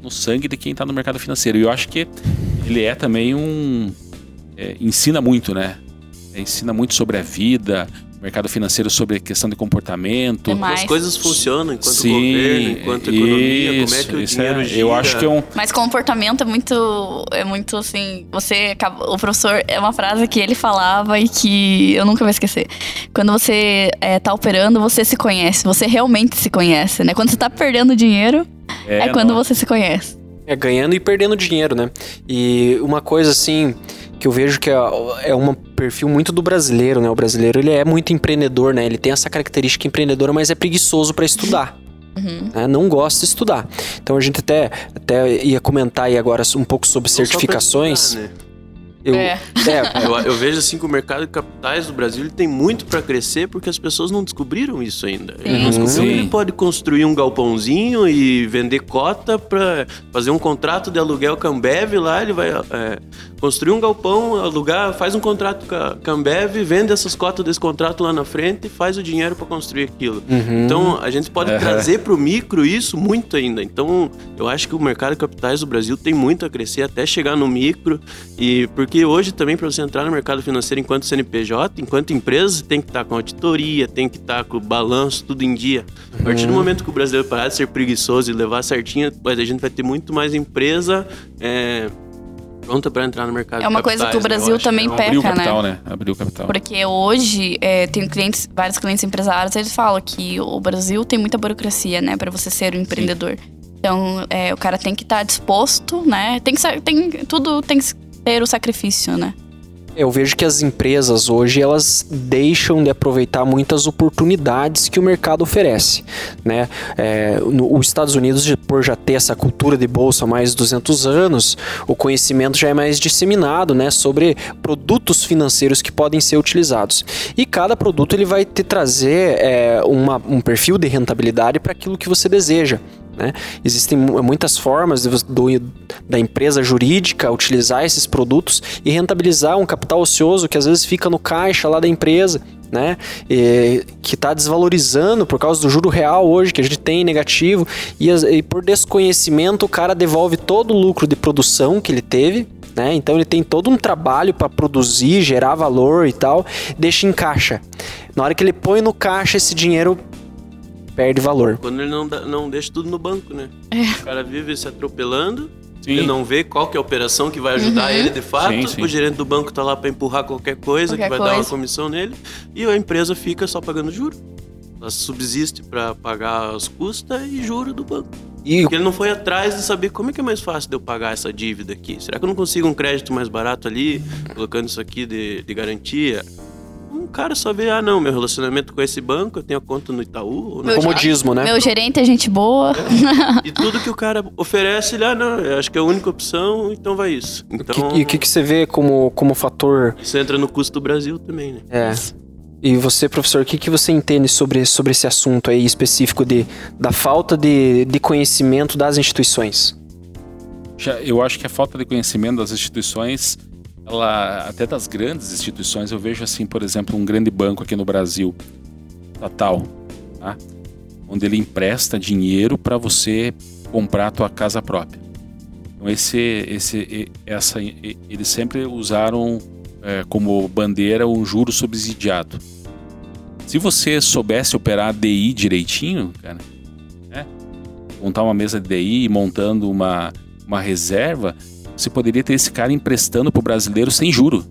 no sangue de quem tá no mercado financeiro. E eu acho que ele é também um... é, ensina muito, né? É, ensina muito sobre a vida, mercado financeiro sobre a questão de comportamento. Como as coisas funcionam enquanto Sim, governo, enquanto economia, como é que o isso dinheiro é- gira. Eu acho que é um... Mas comportamento é muito. É muito assim. Você. O professor. É uma frase que ele falava e que eu nunca vou esquecer. Quando você é, tá operando, você se conhece. Você realmente se conhece, né? Quando você tá perdendo dinheiro, é, quando não, você se conhece. É ganhando e perdendo dinheiro, né? E uma coisa assim que eu vejo que é, é um perfil muito do brasileiro, né? O brasileiro ele é muito empreendedor, né? Ele tem essa característica empreendedora, mas é preguiçoso para estudar. Uhum. né? Não gosta de estudar. Então a gente até, até ia comentar aí agora um pouco sobre certificações. né? Eu, É. é, Eu, eu vejo assim que o mercado de capitais do Brasil ele tem muito para crescer porque as pessoas não descobriram isso ainda. Ele Sim. não descobriu que ele pode construir um galpãozinho e vender cota para fazer um contrato de aluguel com a Ambev lá, ele vai é, construir um galpão, alugar, faz um contrato com a Ambev, vende essas cotas desse contrato lá na frente e faz o dinheiro para construir aquilo. Uhum. Então a gente pode Uhum. trazer para o micro isso muito ainda. Então eu acho que o mercado de capitais do Brasil tem muito a crescer até chegar no micro e porque hoje também para você entrar no mercado financeiro enquanto CNPJ, enquanto empresa, você tem que estar com auditoria, tem que estar com o balanço tudo em dia. A partir do momento que o brasileiro parar de ser preguiçoso e levar certinho, mas a gente vai ter muito mais empresa é, pronta para entrar no mercado. É uma coisa que o né? Brasil acho também é peca, Abriu o né? capital, né? Abriu o capital. Porque hoje é, tem clientes, vários clientes empresários, eles falam que o Brasil tem muita burocracia, né, Pra você ser um empreendedor. Então, é, o cara tem que estar disposto, né? Tem que tem tudo tem que ter o sacrifício, né? Eu vejo que as empresas hoje elas deixam de aproveitar muitas oportunidades que o mercado oferece, né? É, no, os Estados Unidos, por já ter essa cultura de bolsa há mais de 200 anos, o conhecimento já é mais disseminado, né? Sobre produtos financeiros que podem ser utilizados. E cada produto ele vai te trazer é, uma- um perfil de rentabilidade para aquilo que você deseja. Né? Existem mu- muitas formas do- da empresa jurídica utilizar esses produtos e rentabilizar um capital ocioso que às vezes fica no caixa lá da empresa. Né? E, que está desvalorizando por causa do juro real hoje que a gente tem negativo e, e por desconhecimento o cara devolve todo o lucro de produção que ele teve né? Então ele tem todo um trabalho para produzir, gerar valor e tal, deixa em caixa. Na hora que ele põe no caixa esse dinheiro perde valor. Quando ele não, dá- não deixa tudo no banco, né? O cara vive se atropelando, Sim. ele não vê qual que é a operação que vai ajudar ele de fato. Sim, sim. O gerente do banco tá lá para empurrar qualquer coisa Qualquer que vai dar uma coisa. comissão nele. E a empresa fica só pagando juro. Ela subsiste para pagar as custas e juro do banco. E Porque ele não foi atrás de saber como é que é mais fácil de eu pagar essa dívida aqui. Será que eu não consigo um crédito mais barato ali, colocando isso aqui de, de garantia? Um cara só vê, ah não, meu relacionamento com esse banco, eu tenho a conta no Itaú. Meu comodismo, né? Meu gerente é gente boa. E tudo que o cara oferece, ele, ah, não, eu acho que é a única opção, então vai isso. Então, Que- e o que, que você vê como, como fator isso entra no custo do Brasil também, né? É. E você, professor, o que, que você entende sobre, sobre esse assunto aí específico de, da falta de, de conhecimento das instituições? Já- Eu acho que a falta de conhecimento das instituições, ela, até das grandes instituições, eu vejo assim, por exemplo, um grande banco aqui no Brasil, estatal, tá? onde ele empresta dinheiro para você comprar a tua casa própria. Então esse, esse, essa, eles sempre usaram é, como bandeira um juro subsidiado. Se você soubesse operar DI direitinho, cara, né? montar uma mesa de DI, montando uma, uma reserva, você poderia ter esse cara emprestando pro brasileiro sem juro.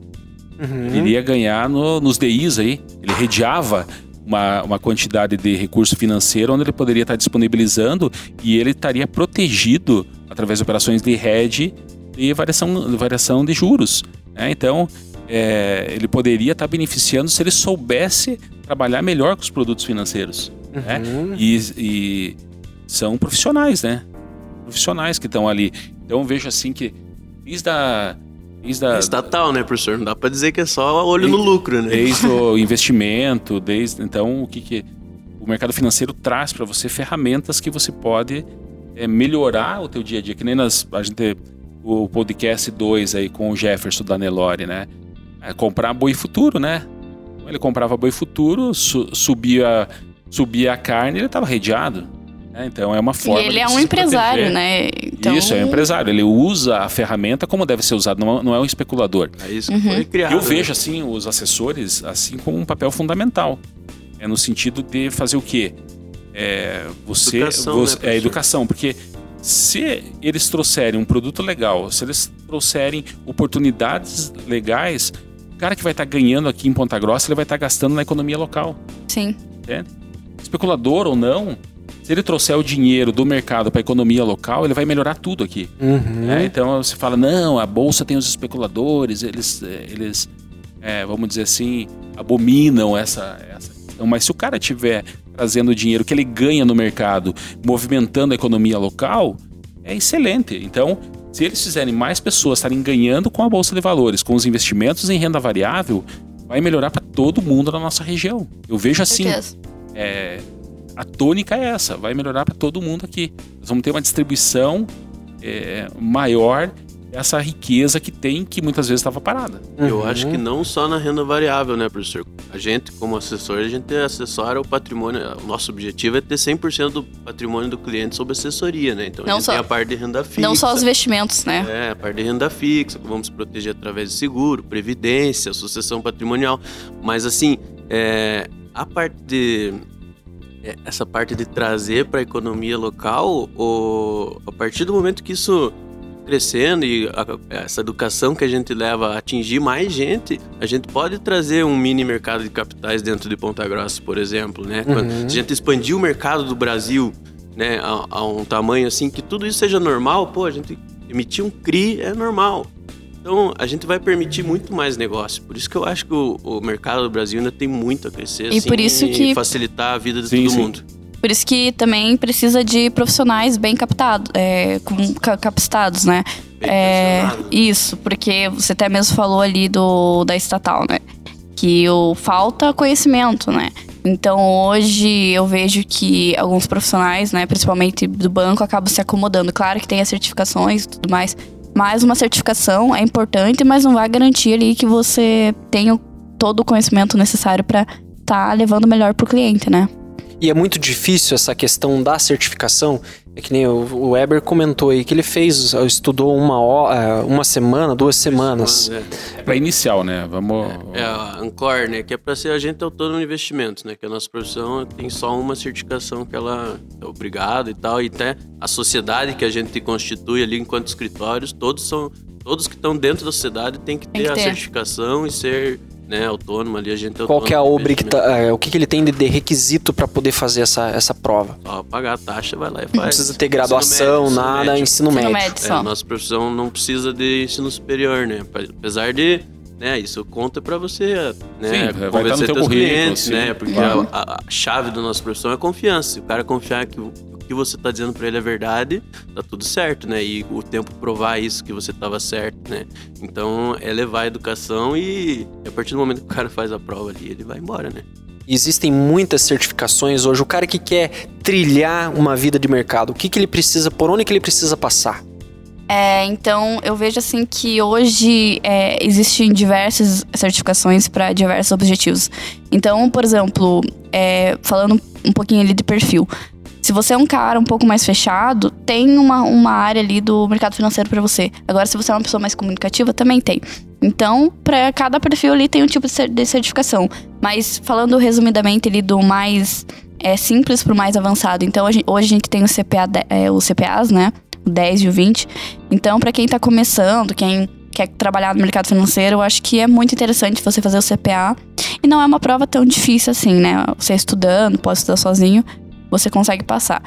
Uhum. Ele iria ganhar no- nos DIs aí. Ele redeava uma, uma quantidade de recurso financeiro onde ele poderia estar disponibilizando e ele estaria protegido através de operações de hedge e variação, variação de juros. Né? Então, é, ele poderia estar beneficiando se ele soubesse trabalhar melhor com os produtos financeiros. Né? Uhum. Né? E, e, são profissionais, né? Profissionais que estão ali. Então, vejo assim que desde a é estatal, né, professor? Não dá para dizer que é só olho desde, no lucro, né? Desde o investimento, desde então o que, que o mercado financeiro traz para você ferramentas que você pode é, melhorar o teu dia a dia, que nem nas, a gente o podcast 2 aí com o Jefferson da Nelore, né? É comprar boi futuro, né? Ele comprava boi futuro, su, subia subia a carne, ele estava redeado. Né? Então é uma forma. E ele é um empresário, proteger. né? Então... Isso, é um empresário. Ele usa a ferramenta como deve ser usado, não, não é um especulador. É isso que uhum. foi criado. Eu vejo assim os assessores assim como um papel fundamental. É no sentido de fazer o quê? É, você, educação, você né, é educação, porque se eles trouxerem um produto legal, se eles trouxerem oportunidades legais, o cara que vai estar tá ganhando aqui em Ponta Grossa, ele vai estar tá gastando na economia local. Sim. Entende? Especulador ou não, se ele trouxer o dinheiro do mercado para a economia local, ele vai melhorar tudo aqui. Uhum. É, então você fala, não, a bolsa tem os especuladores, eles, eles é, vamos dizer assim, abominam essa, essa. Então, mas se o cara tiver trazendo o dinheiro que ele ganha no mercado, movimentando a economia local, é excelente. Então, se eles fizerem mais pessoas estarem ganhando com a bolsa de valores, com os investimentos em renda variável, vai melhorar para todo mundo na nossa região. Eu vejo assim. É, a tônica é essa, vai melhorar para todo mundo aqui. Nós vamos ter uma distribuição é, maior dessa riqueza que tem, que muitas vezes estava parada. Eu uhum. acho que não só na renda variável, né, professor? A gente, como assessor, a gente assessora o patrimônio. O nosso objetivo é ter 100% do patrimônio do cliente sob assessoria, né? Então, não a gente só, tem a parte de renda fixa. Não só os investimentos, né? É, a parte de renda fixa, que vamos proteger através de seguro, previdência, sucessão patrimonial. Mas, assim, é, a parte de é, essa parte de trazer para a economia local, ou a partir do momento que isso crescendo e a, essa educação que a gente leva a atingir mais gente, a gente pode trazer um mini mercado de capitais dentro de Ponta Grossa, por exemplo, né? Uhum. Quando, se a gente expandir o mercado do Brasil, né, a, a um tamanho assim que tudo isso seja normal, pô, a gente emitir um CRI é normal. Então, a gente vai permitir muito mais negócio. Por isso que eu acho que o, o mercado do Brasil ainda tem muito a crescer e assim, por isso que facilitar a vida de sim, todo sim. mundo. Por isso que também precisa de profissionais bem captados, é, com, capacitados, né? É, isso, porque você até mesmo falou ali do da estatal, né? Que o, falta conhecimento, né? Então hoje eu vejo que alguns profissionais, né, principalmente do banco, acabam se acomodando. Claro que tem as certificações e tudo mais, mas uma certificação é importante, mas não vai garantir ali que você tenha todo o conhecimento necessário para estar tá levando melhor para o cliente, né? E é muito difícil essa questão da certificação. É que nem o, Weber comentou aí que ele fez, estudou uma, hora, é, uma semana, duas semanas. É, para inicial, né? Vamos. É, é a Ancor, né? Que é para ser agente autônomo de investimentos, né? Que a nossa profissão tem só uma certificação que ela é obrigada e tal. E até a sociedade que a gente constitui ali enquanto escritórios, todos são. Todos que estão dentro da sociedade têm que ter, tem que ter. a certificação e ser né, autônomo ali, a gente é Qual que é a obrig, é, o que, que ele tem de, de requisito para poder fazer essa, essa prova? Só pagar a taxa, vai lá e faz. Não precisa ter graduação, médio, nada, ensino médio. Ensino médio. Ensino médio é, nossa profissão não precisa de ensino superior, né? Apesar de né, isso conta para você, né, sim, convencer seus clientes, sim. né, porque a, a, chave da nossa profissão é confiança. Se o cara confiar que que você tá dizendo para ele é verdade, tá tudo certo, né? E o tempo provar isso que você tava certo, né? Então é levar a educação e a partir do momento que o cara faz a prova ali, ele vai embora, né? Existem muitas certificações hoje. O cara que quer trilhar uma vida de mercado, o que, que ele precisa, por onde que ele precisa passar? É, então, eu vejo assim que hoje é, existem diversas certificações para diversos objetivos. Então, por exemplo, é, falando um pouquinho ali de perfil, se você é um cara um pouco mais fechado, tem uma, uma área ali do mercado financeiro para você. Agora, se você é uma pessoa mais comunicativa, também tem. Então, para cada perfil ali tem um tipo de certificação. Mas falando resumidamente ali do mais é, simples pro mais avançado. Então, hoje, hoje a gente tem o CPA, é, os CPAs, né? O 10 e o 20. Então, para quem tá começando, quem quer trabalhar no mercado financeiro, eu acho que é muito interessante você fazer o CPA. E não é uma prova tão difícil assim, né? Você estudando, pode estudar sozinho, você consegue passar.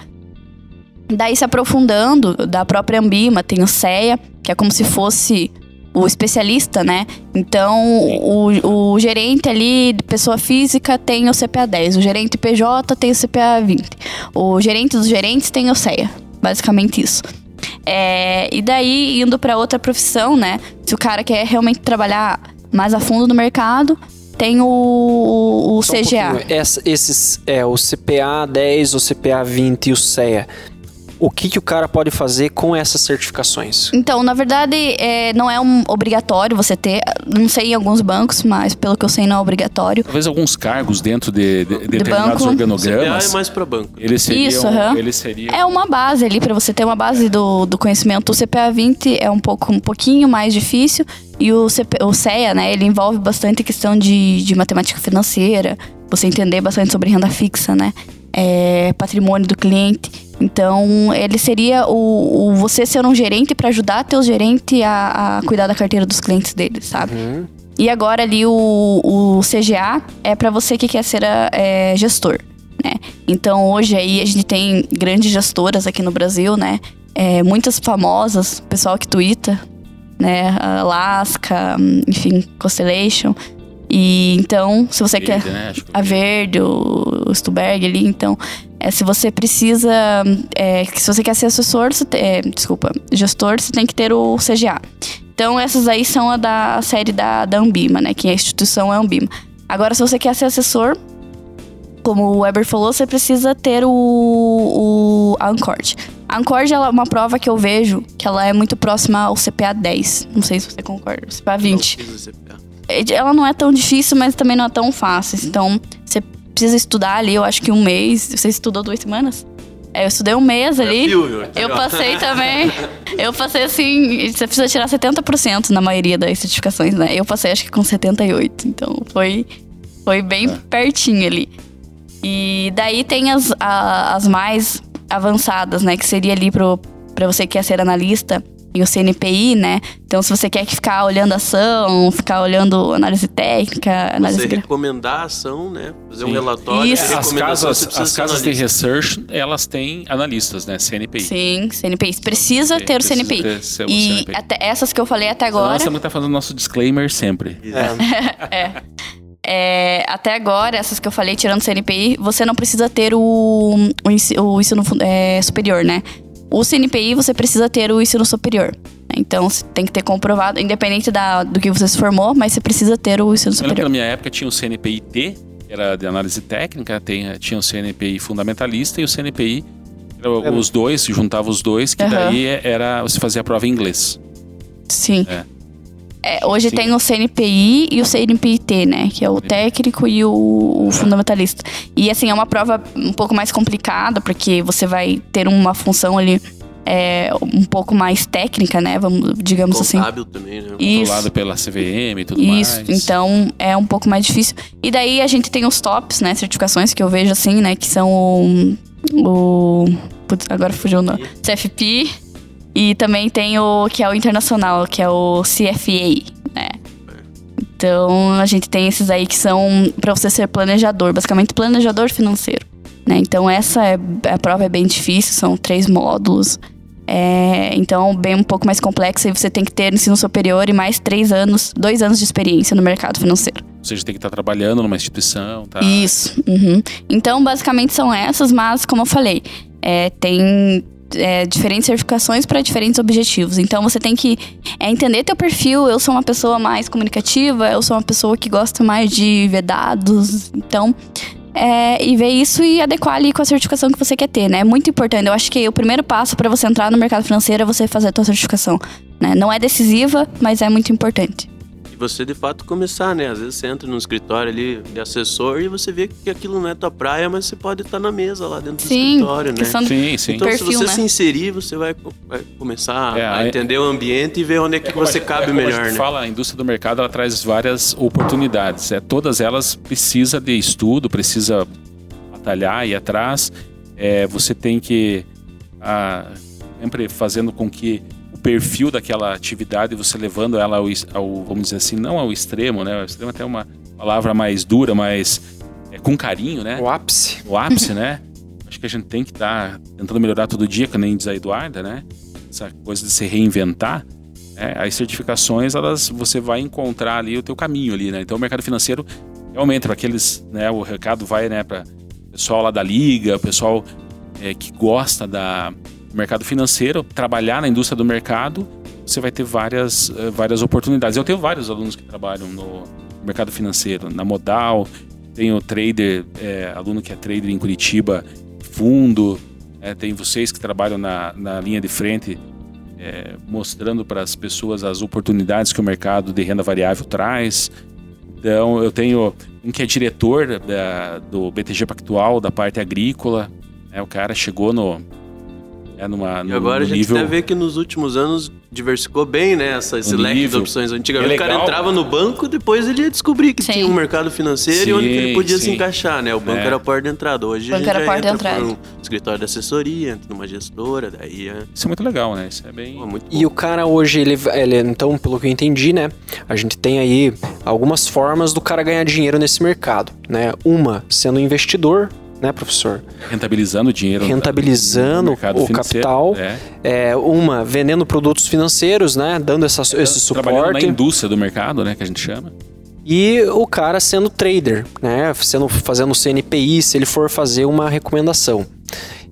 Daí, se aprofundando, da própria Ambima, tem o CEA, que é como se fosse o especialista, né? Então, o, o gerente ali, pessoa física, tem o CPA 10. O gerente PJ tem o CPA 20. O gerente dos gerentes tem o CEA. Basicamente isso. É, e daí, indo para outra profissão, né? Se o cara quer realmente trabalhar mais a fundo no mercado, tem o, o, o CGA. Um Essa, esses, é, o CPA 10, o CPA 20 e o CEA o que, que o cara pode fazer com essas certificações? Então, na verdade, é, não é um obrigatório você ter. Não sei em alguns bancos, mas pelo que eu sei, não é obrigatório. Talvez alguns cargos dentro de, de, de determinados banco. organogramas. é mais para banco. Eles seriam, Isso, uhum. eles seriam... É uma base ali para você ter uma base do, do conhecimento. O CPA 20 é um pouco um pouquinho mais difícil e o, CP, o CEA, né, ele envolve bastante questão de, de matemática financeira, você entender bastante sobre renda fixa, né? É, patrimônio do cliente. Então, ele seria o, o você ser um gerente para ajudar teu gerente a, a, cuidar da carteira dos clientes dele, sabe? Uhum. E agora ali o, o CGA é para você que quer ser é, gestor, né? Então, hoje aí a gente tem grandes gestoras aqui no Brasil, né? É, muitas famosas, pessoal que twitta, né? Alaska, enfim, Constellation. E então, se você Verde, quer. Né? A Verde, Stuberg ali, então. É, se você precisa. É, se você quer ser assessor, você é, desculpa, gestor, você tem que ter o CGA. Então, essas aí são a da série da, da Ambima, né? Que a instituição é Ambima. Agora, se você quer ser assessor, como o Weber falou, você precisa ter o, o a Ancord. A Ancord é uma prova que eu vejo que ela é muito próxima ao CPA 10. Não sei se você concorda. CPA 20. Não, CPA. É, ela não é tão difícil, mas também não é tão fácil. Então, precisa estudar ali, eu acho que um mês. Você estudou duas semanas? É, eu estudei um mês ali. Eu passei também. Eu passei assim. Você precisa tirar 70% na maioria das certificações, né? Eu passei acho que com 78%. Então foi, foi bem é. pertinho ali. E daí tem as, a, as mais avançadas, né? Que seria ali pro, pra você que quer ser analista e o CNPI, né? Então, se você quer ficar olhando ação, ficar olhando análise técnica, análise... Você recomendar a ação, né? Fazer Sim. um relatório. Isso. As casas, as casas de research, elas têm analistas, né? CNPI. Sim, CNPI. Precisa ter o CNPI. Ter o e CNPI. Até essas que eu falei até agora... Nós também tá fazendo nosso disclaimer sempre. É. é. É, até agora, essas que eu falei, tirando o CNPI, você não precisa ter o, o, o ensino é, superior, né? O CNPI você precisa ter o ensino superior. Então você tem que ter comprovado, independente da, do que você se formou, mas você precisa ter o ensino superior. Na minha época tinha o CNPI-T, que era de análise técnica, tem, tinha o CNPI fundamentalista e o CNPI, os dois, juntava os dois, que uhum. daí era você fazia a prova em inglês. Sim. É. É, hoje Sim. tem o CNPI e o CNPIT, né? Que é o técnico e o, o, fundamentalista. E assim, é uma prova um pouco mais complicada, porque você vai ter uma função ali é, um pouco mais técnica, né? Vamos, digamos assim. Contábil assim. também, né? Controlado pela CVM e tudo Isso. mais. Isso, então é um pouco mais difícil. E daí a gente tem os tops, né? Certificações que eu vejo assim, né? Que são o. o putz, agora fugiu o nome. CFP, e também tem o que é o internacional, que é o CFA, né? Então a gente tem esses aí que são para você ser planejador, basicamente planejador financeiro. Né? Então essa é, a prova é bem difícil, são três módulos. É, então, bem um pouco mais complexa e você tem que ter ensino superior e mais três anos, dois anos de experiência no mercado financeiro. Ou seja, tem que estar trabalhando numa instituição, tá? Isso. Uhum. Então, basicamente são essas, mas como eu falei, é, tem é, diferentes certificações para diferentes objetivos. Então você tem que é, entender teu perfil. Eu sou uma pessoa mais comunicativa, eu sou uma pessoa que gosta mais de ver dados. Então, é, e ver isso e adequar ali com a certificação que você quer ter, né? É muito importante. Eu acho que o primeiro passo para você entrar no mercado financeiro é você fazer a tua certificação. Né? Não é decisiva, mas é muito importante você de fato começar, né? Às vezes você entra no escritório ali de assessor e você vê que aquilo não é tua praia, mas você pode estar na mesa lá dentro sim, do escritório, né? Sim, sim. Então, Perfil, se você né? se inserir, você vai, vai começar é, a entender o ambiente e ver onde é que é você gente, cabe é melhor, a gente né? fala, a indústria do mercado ela traz várias oportunidades. É, todas elas precisa de estudo, precisa batalhar e atrás. É, você tem que a, ah, sempre fazendo com que perfil daquela atividade, você levando ela ao, ao, vamos dizer assim, não ao extremo, né? O extremo é até uma palavra mais dura, mas é, com carinho, né? O ápice. O ápice, né? Acho que a gente tem que estar tá tentando melhorar todo dia, que nem diz a Eduarda, né? Essa coisa de se reinventar. Né? As certificações, elas, você vai encontrar ali o teu caminho ali, né? Então o mercado financeiro realmente para aqueles, né? O recado vai, né? Para pessoal lá da liga, o pessoal é, que gosta da mercado financeiro, trabalhar na indústria do mercado, você vai ter várias, uh, várias oportunidades. Eu tenho vários alunos que trabalham no mercado financeiro, na Modal, tenho trader, é, aluno que é trader em Curitiba, fundo, é, tem vocês que trabalham na, na linha de frente, é, mostrando para as pessoas as oportunidades que o mercado de renda variável traz. Então, eu tenho um que é diretor da, do BTG Pactual, da parte agrícola. Né, o cara chegou no, é numa, e agora no a gente nível... até vê que nos últimos anos diversificou bem, né? Essa, esse leque nível. de opções. Antigamente é o cara entrava no banco, depois ele ia descobrir que sim. tinha um mercado financeiro sim, e onde ele podia sim. se encaixar, né? O banco é. era a porta de entrada. Hoje banco a gente era já porta de entrada. por um escritório de assessoria, entra numa gestora, daí é... Isso é muito legal, né? Isso é bem... Pô, e o cara hoje, ele, ele, então, pelo que eu entendi, né? A gente tem aí algumas formas do cara ganhar dinheiro nesse mercado, né? Uma, sendo investidor, né, professor? Rentabilizando o dinheiro. Rentabilizando o capital. É. é. uma, vendendo produtos financeiros, né? Dando essa, é, esse suporte. Trabalhando na indústria do mercado, né? Que a gente chama. E o cara sendo trader, né? Sendo, fazendo CNPI, se ele for fazer uma recomendação.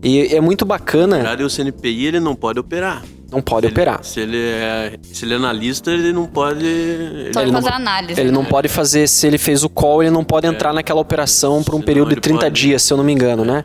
E é muito bacana. Na verdade, o CNPI ele não pode operar. Não pode se operar. Ele, se, ele é, se ele é analista, ele não pode. Ele, pode fazer não, análise. Ele né? não pode fazer. Se ele fez o call, ele não pode é. entrar naquela operação por um período de 30 pode. dias, se eu não me engano, né?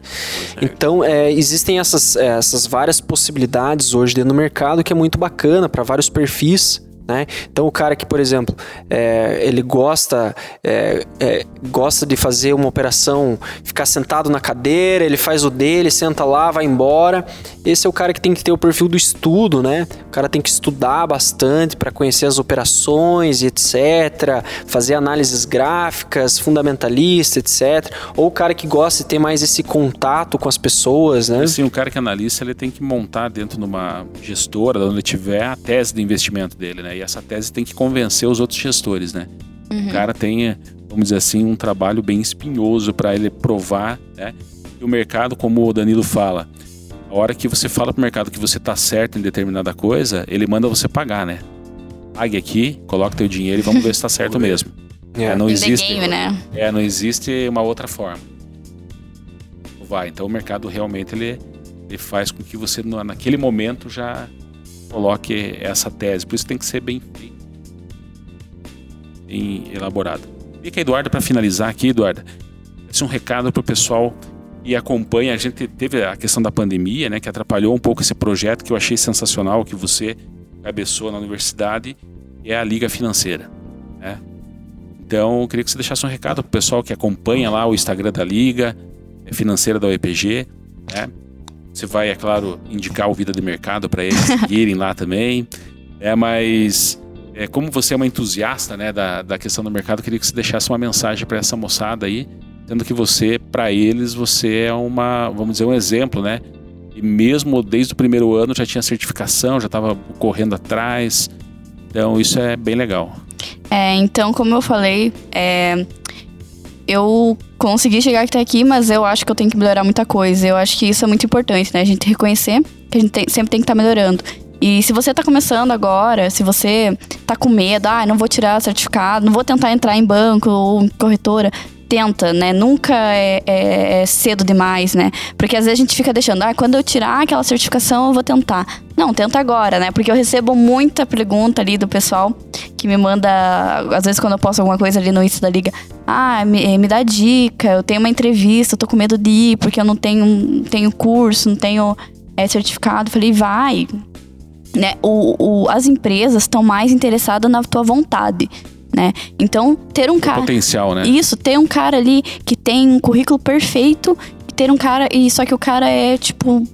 Então, é, existem essas, é, essas várias possibilidades hoje dentro do mercado que é muito bacana para vários perfis. Né? Então o cara que, por exemplo, é, ele gosta é, é, gosta de fazer uma operação, ficar sentado na cadeira, ele faz o dele, senta lá, vai embora. Esse é o cara que tem que ter o perfil do estudo, né? O cara tem que estudar bastante para conhecer as operações etc, fazer análises gráficas, fundamentalista, etc. Ou o cara que gosta de ter mais esse contato com as pessoas, né? Sim, o cara que é analista, ele tem que montar dentro de uma gestora, onde tiver a tese de investimento dele, né? E essa tese tem que convencer os outros gestores, né? Uhum. O cara tem, vamos dizer assim, um trabalho bem espinhoso para ele provar, né? E o mercado, como o Danilo fala, a hora que você fala pro mercado que você tá certo em determinada coisa, ele manda você pagar, né? Pague aqui, coloque teu dinheiro e vamos ver se tá certo mesmo. É, não existe, game, né? é, não existe uma outra forma. Vai, então o mercado realmente ele, ele faz com que você naquele momento já coloque essa tese. Por isso tem que ser bem elaborado. E que Eduardo, para finalizar aqui, Eduardo, esse é um recado para o pessoal e acompanha. A gente teve a questão da pandemia, né, que atrapalhou um pouco esse projeto que eu achei sensacional, que você cabeçou na universidade, é a Liga Financeira. Né? Então, eu queria que você deixasse um recado para o pessoal que acompanha lá o Instagram da Liga é Financeira da UEPG, né? Você vai, é claro, indicar o Vida de Mercado para eles seguirem lá também. É, mas é, como você é uma entusiasta né, da, da questão do mercado, eu queria que você deixasse uma mensagem para essa moçada aí, tendo que você, para eles, você é uma, vamos dizer, um exemplo, né? E mesmo desde o primeiro ano já tinha certificação, já estava correndo atrás. Então isso é bem legal. É, então, como eu falei, é, eu consegui chegar até aqui, mas eu acho que eu tenho que melhorar muita coisa. Eu acho que isso é muito importante, né? A gente reconhecer que a gente tem, sempre tem que estar tá melhorando. E se você está começando agora, se você está com medo, ah, não vou tirar certificado, não vou tentar entrar em banco ou corretora, tenta, né? Nunca é, é, é, cedo demais, né? Porque às vezes a gente fica deixando, ah, quando eu tirar aquela certificação eu vou tentar. Não, tenta agora, né? Porque eu recebo muita pergunta ali do pessoal que me manda, às vezes quando eu posto alguma coisa ali no Insta da Liga, ah, me, me dá dica, eu tenho uma entrevista, eu tô com medo de ir porque eu não tenho, tenho curso, não tenho é, certificado. falei, vai. Né? O, o, as empresas estão mais interessadas na tua vontade né? Então, ter um cara. potencial, né? Isso, ter um cara ali que tem um currículo perfeito, ter um cara. E só que o cara é, tipo.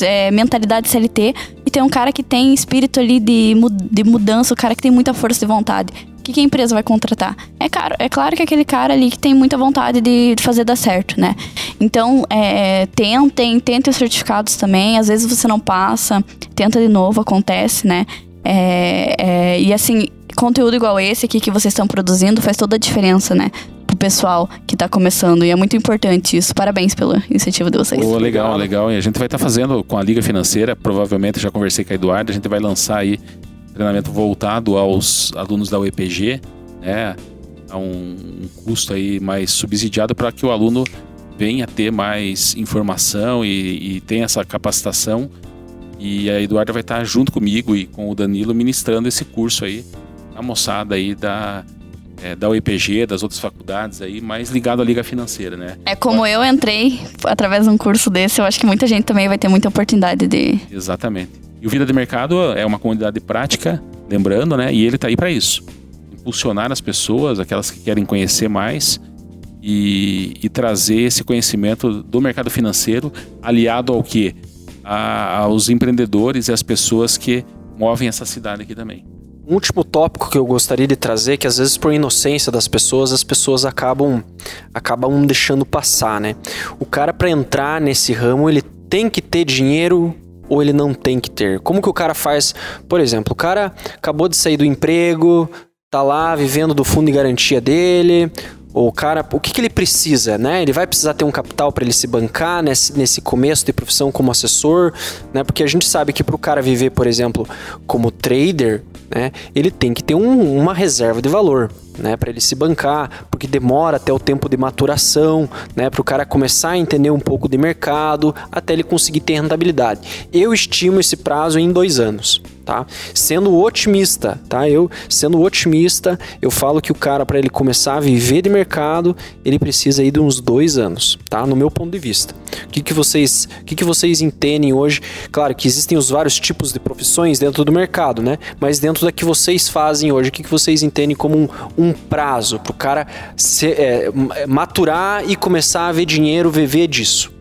É, mentalidade CLT e tem um cara que tem espírito ali de, de mudança, o cara que tem muita força de vontade que, que a empresa vai contratar? É, caro, é claro que aquele cara ali que tem muita vontade de, de fazer dar certo, né? Então, é, tentem, tentem os certificados também. Às vezes você não passa, tenta de novo, acontece, né? É, é, e assim, conteúdo igual esse aqui que vocês estão produzindo faz toda a diferença, né? Pro pessoal que tá começando. E é muito importante isso. Parabéns pela iniciativa de vocês. Pô, legal, legal. E a gente vai estar tá fazendo com a Liga Financeira, provavelmente já conversei com a Eduardo, a gente vai lançar aí treinamento voltado aos alunos da UEPG, né? A um, um custo aí mais subsidiado para que o aluno venha ter mais informação e, e tenha essa capacitação. E a Eduarda vai estar junto comigo e com o Danilo ministrando esse curso aí, a moçada aí da, é, da UEPG, das outras faculdades aí, mais ligado à Liga Financeira, né? É como eu entrei através de um curso desse, eu acho que muita gente também vai ter muita oportunidade de. Exatamente. E o Vida de Mercado é uma comunidade prática, lembrando, né? E ele está aí para isso. Impulsionar as pessoas, aquelas que querem conhecer mais e, e, trazer esse conhecimento do mercado financeiro aliado ao que? A, aos empreendedores e às pessoas que movem essa cidade aqui também. Um último tópico que eu gostaria de trazer, que às vezes por inocência das pessoas, as pessoas acabam acabam deixando passar, né? O cara para entrar nesse ramo, ele tem que ter dinheiro ou ele não tem que ter? Como que o cara faz? Por exemplo, o cara acabou de sair do emprego, tá lá vivendo do fundo de garantia dele, o cara, o que, que ele precisa, né? Ele vai precisar ter um capital para ele se bancar nesse, nesse começo de profissão como assessor, né? Porque a gente sabe que para o cara viver, por exemplo, como trader, né? Ele tem que ter um, uma reserva de valor, né? Para ele se bancar, porque demora até o tempo de maturação, né? Para o cara começar a entender um pouco de mercado, até ele conseguir ter rentabilidade. Eu estimo esse prazo em dois anos tá? Sendo otimista, tá? Eu sendo otimista, eu falo que o cara para ele começar a viver de mercado, ele precisa ir de uns dois anos, tá? No meu ponto de vista. O que, que vocês, o que, que vocês entendem hoje? Claro que existem os vários tipos de profissões dentro do mercado, né? Mas dentro da que vocês fazem hoje, o que, que vocês entendem como um, um prazo para o cara se, é, maturar e começar a ver dinheiro, viver disso?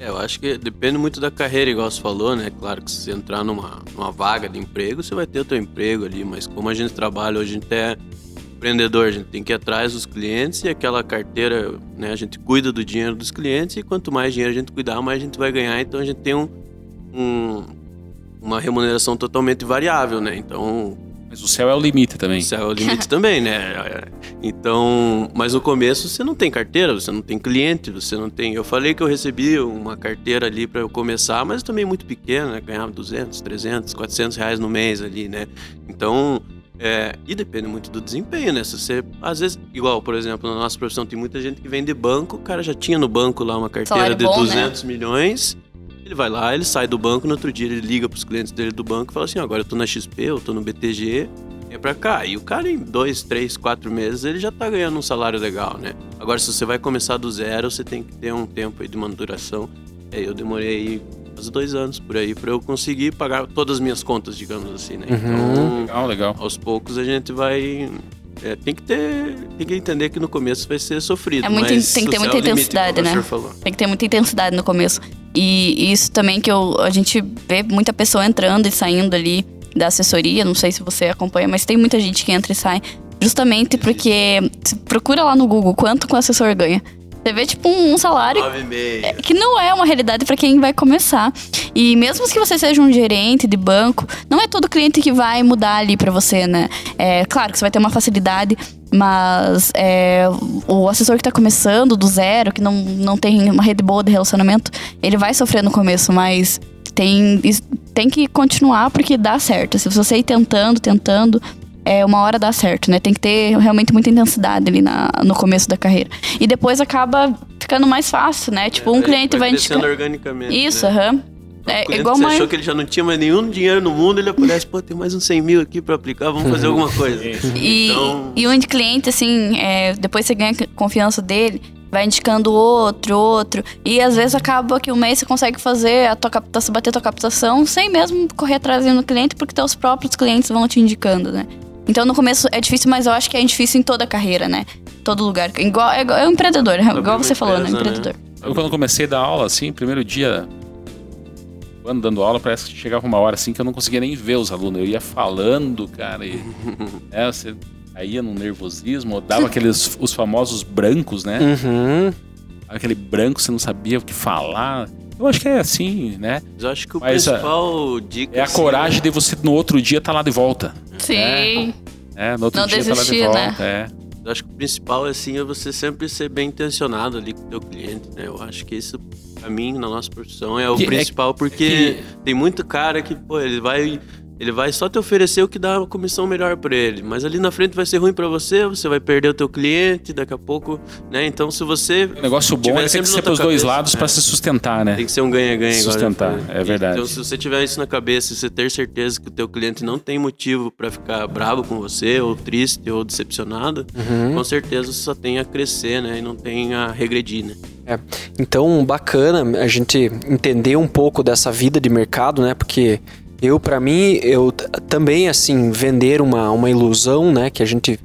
É, eu acho que depende muito da carreira, igual você falou, né? Claro que se você entrar numa, numa vaga de emprego, você vai ter o teu emprego ali, mas como a gente trabalha, hoje a gente é empreendedor, a gente tem que ir atrás dos clientes e aquela carteira, né? A gente cuida do dinheiro dos clientes e quanto mais dinheiro a gente cuidar, mais a gente vai ganhar. Então a gente tem um, um uma remuneração totalmente variável, né? Então mas o céu é o limite também. O céu é o limite também, né? Então, mas no começo você não tem carteira, você não tem cliente, você não tem. Eu falei que eu recebi uma carteira ali para eu começar, mas também muito pequena, né? Ganhava 200, 300, 400 reais no mês ali, né? Então, é, e depende muito do desempenho, né? Se você, às vezes, igual, por exemplo, na nossa profissão tem muita gente que vem de banco, o cara já tinha no banco lá uma carteira Salário de bom, 200 né? milhões ele vai lá, ele sai do banco, no outro dia ele liga pros clientes dele do banco e fala assim: agora eu tô na XP, eu tô no BTG, é pra cá. E o cara, em dois, três, quatro meses, ele já tá ganhando um salário legal, né? Agora, se você vai começar do zero, você tem que ter um tempo aí de manutenção. É, eu demorei quase dois anos por aí para eu conseguir pagar todas as minhas contas, digamos assim, né? Uhum. Então, legal, legal. Aos poucos a gente vai é, tem que ter. Tem que entender que no começo vai ser sofrido. É muito, tem que ter muita intensidade, né? Tem que ter muita intensidade no começo. E isso também que eu, a gente vê muita pessoa entrando e saindo ali da assessoria. Não sei se você acompanha, mas tem muita gente que entra e sai. Justamente porque. Procura lá no Google quanto que o assessor ganha. Você vê, tipo, um, salário é, que não é uma realidade para quem vai começar. E mesmo que você seja um gerente de banco, não é todo cliente que vai mudar ali para você, né? É claro que você vai ter uma facilidade, mas é, o assessor que tá começando do zero, que não, não tem uma rede boa de relacionamento, ele vai sofrer no começo, mas tem, tem que continuar porque dá certo. Se você ir tentando, tentando, é, uma hora dá certo, né? Tem que ter realmente muita intensidade ali na, no começo da carreira. E depois acaba ficando mais fácil, né? Tipo, é, um cliente vai, vai indicando organicamente. Isso, né? aham. Né? É, igual você achou que ele já não tinha mais nenhum dinheiro no mundo, ele aparece, pô, tem mais uns 100 mil aqui pra aplicar, vamos fazer alguma coisa. e, então... e um cliente, assim, é, depois você ganha confiança dele, vai indicando outro, outro. E às vezes acaba que um mês você consegue fazer a tua captação, bater a tua captação sem mesmo correr atrás do cliente, porque teus próprios clientes vão te indicando, né? Então no começo é difícil, mas eu acho que é difícil em toda a carreira, né? Todo lugar. Igual, é, é um empreendedor, é igual você falou, né? Empreendedor. Eu quando comecei a dar aula, assim, primeiro dia, quando dando aula, parece que chegava uma hora assim que eu não conseguia nem ver os alunos. Eu ia falando, cara, e é, você caía num nervosismo, dava aqueles os famosos brancos, né? Uhum. Aquele branco, você não sabia o que falar. Eu acho que é assim, né? Mas eu acho que o Mas, principal dica. É a assim, coragem de você no outro dia estar lá de volta. Sim. É, no outro Não dia tá lá de desistir, volta. né? É. Eu acho que o principal assim é você sempre ser bem intencionado ali com o teu cliente, né? Eu acho que isso pra mim na nossa profissão é o Que- é- principal porque que- tem muito cara que, pô, ele vai ele vai só te oferecer o que dá uma comissão melhor pra ele, mas ali na frente vai ser ruim pra você, você vai perder o teu cliente daqui a pouco, né? Então se você O negócio bom tiver é que tem sempre que ser tua pros dois lados é. pra se sustentar, né? Tem que ser um ganha-ganha agora. Sustentar, né? é verdade. Então, se você tiver isso na cabeça e você ter certeza que o teu cliente não tem motivo pra ficar bravo com você, ou triste, ou decepcionado, Uhum. com certeza você só tem a crescer, né? E não tem a regredir, né? É. Então, bacana a gente entender um pouco dessa vida de mercado, né? Porque eu, pra mim, eu também, assim, vender uma, uma ilusão, né? Que a gente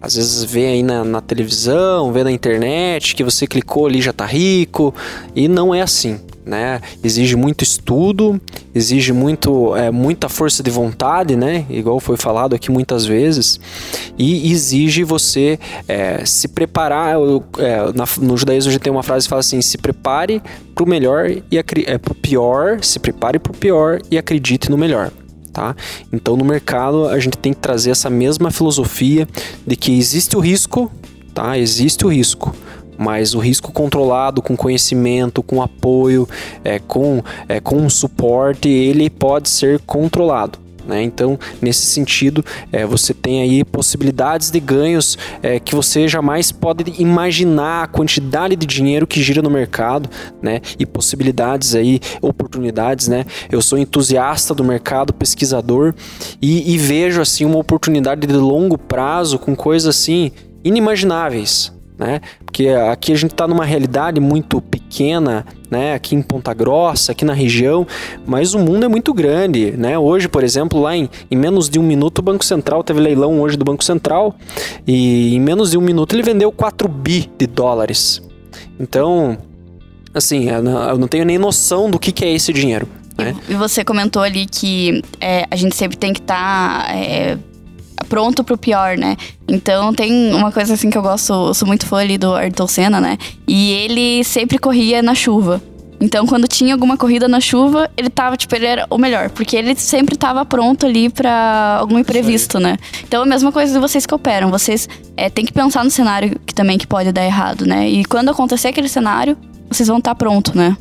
às vezes vê aí na, na televisão, vê na internet, que você clicou ali já tá rico. E não é assim, né? Exige muito estudo, exige muito, é, muita força de vontade, né? Igual foi falado aqui muitas vezes. E exige você é, se preparar. eu- é, na- no judaísmo a gente tem uma frase que fala assim: se prepare pro melhor e é, pro pior, se prepare pro pior e acredite no melhor. Tá? Então no mercado a gente tem que trazer essa mesma filosofia de que existe o risco, tá? Existe o risco, mas o risco controlado, com conhecimento, com apoio, é, com, é, com suporte, ele pode ser controlado. Né? Então, nesse sentido, é, você tem aí possibilidades de ganhos é, que você jamais pode imaginar a quantidade de dinheiro que gira no mercado, né? E possibilidades aí, oportunidades, né? Eu sou entusiasta do mercado, pesquisador e, e vejo assim uma oportunidade de longo prazo com coisas assim inimagináveis, né? Porque aqui a gente está numa realidade muito pequena, né? Aqui em Ponta Grossa, aqui na região, mas o mundo é muito grande, né? Hoje, por exemplo, lá em, em menos de um minuto o Banco Central teve leilão hoje do Banco Central e em menos de um minuto ele vendeu 4 bi de dólares. Então, assim, eu não, tenho nem noção do que, que é esse dinheiro. Né? E você comentou ali que é, a gente sempre tem que estar pronto pro pior, né? Então tem uma coisa assim que eu gosto, eu sou muito fã ali do Ayrton Senna, né? E ele sempre corria na chuva. Então, quando tinha alguma corrida na chuva, ele tava, tipo, ele era o melhor. Porque ele sempre tava pronto ali pra algum imprevisto, né? Então, a mesma coisa de vocês que operam. Vocês é, têm que pensar no cenário que também que pode dar errado, né? E quando acontecer aquele cenário, vocês vão estar pronto, né?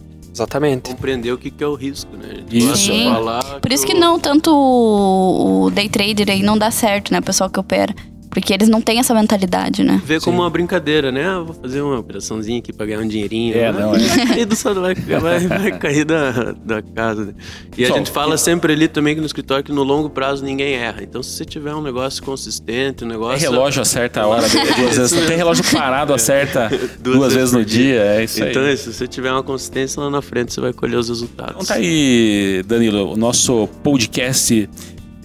Exatamente. Compreender o que, que é o risco, né? Isso. falar Por isso que o- não tanto o o day trader aí não dá certo, né? O pessoal que opera. Porque eles não têm essa mentalidade, né? Vê como uma brincadeira, né? Ah, vou fazer uma operaçãozinha aqui pra ganhar um dinheirinho. É, Ah, não, vai é. cair do saldo, vai, vai, vai cair da, da casa. né? E a gente fala sempre ali também que no escritório que no longo prazo ninguém erra. Então, se você tiver um negócio consistente, um É negócio. relógio acerta a hora dele duas vezes. Isso Tem relógio parado, acerta duas, Duas vezes no dia. É isso aí. Então, é, se você tiver uma consistência lá na frente, você vai colher os resultados. Então tá aí, Danilo, o nosso podcast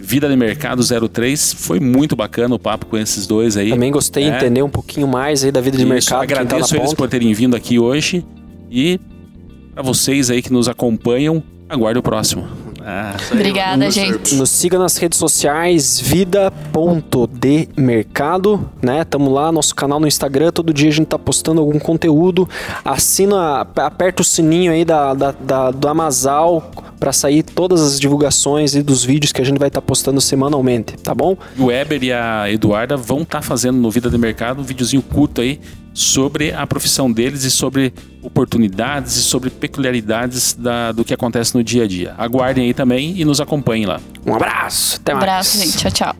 Vida de Mercado 03 foi muito bacana o papo com esses dois aí. Também gostei de É. entender um pouquinho mais aí da vida de Isso, mercado. tá agradeço eles ponta. por terem vindo aqui hoje e para vocês aí que nos acompanham, aguarde o próximo. Ah, Obrigada, gente. Nos siga nas redes sociais, vida.demercado, né? Tamo lá, nosso canal no Instagram, todo dia a gente tá postando algum conteúdo. Assina, aperta o sininho aí da, da, da- do Amazal para sair todas as divulgações e dos vídeos que a gente vai estar postando semanalmente, tá bom? o Weber e a Eduarda vão estar fazendo no Vida de Mercado um videozinho curto aí sobre a profissão deles e sobre oportunidades e sobre peculiaridades da- do que acontece no dia a dia. Aguardem aí também e nos acompanhem lá. Um abraço, até Um mais. abraço, gente. Tchau, tchau.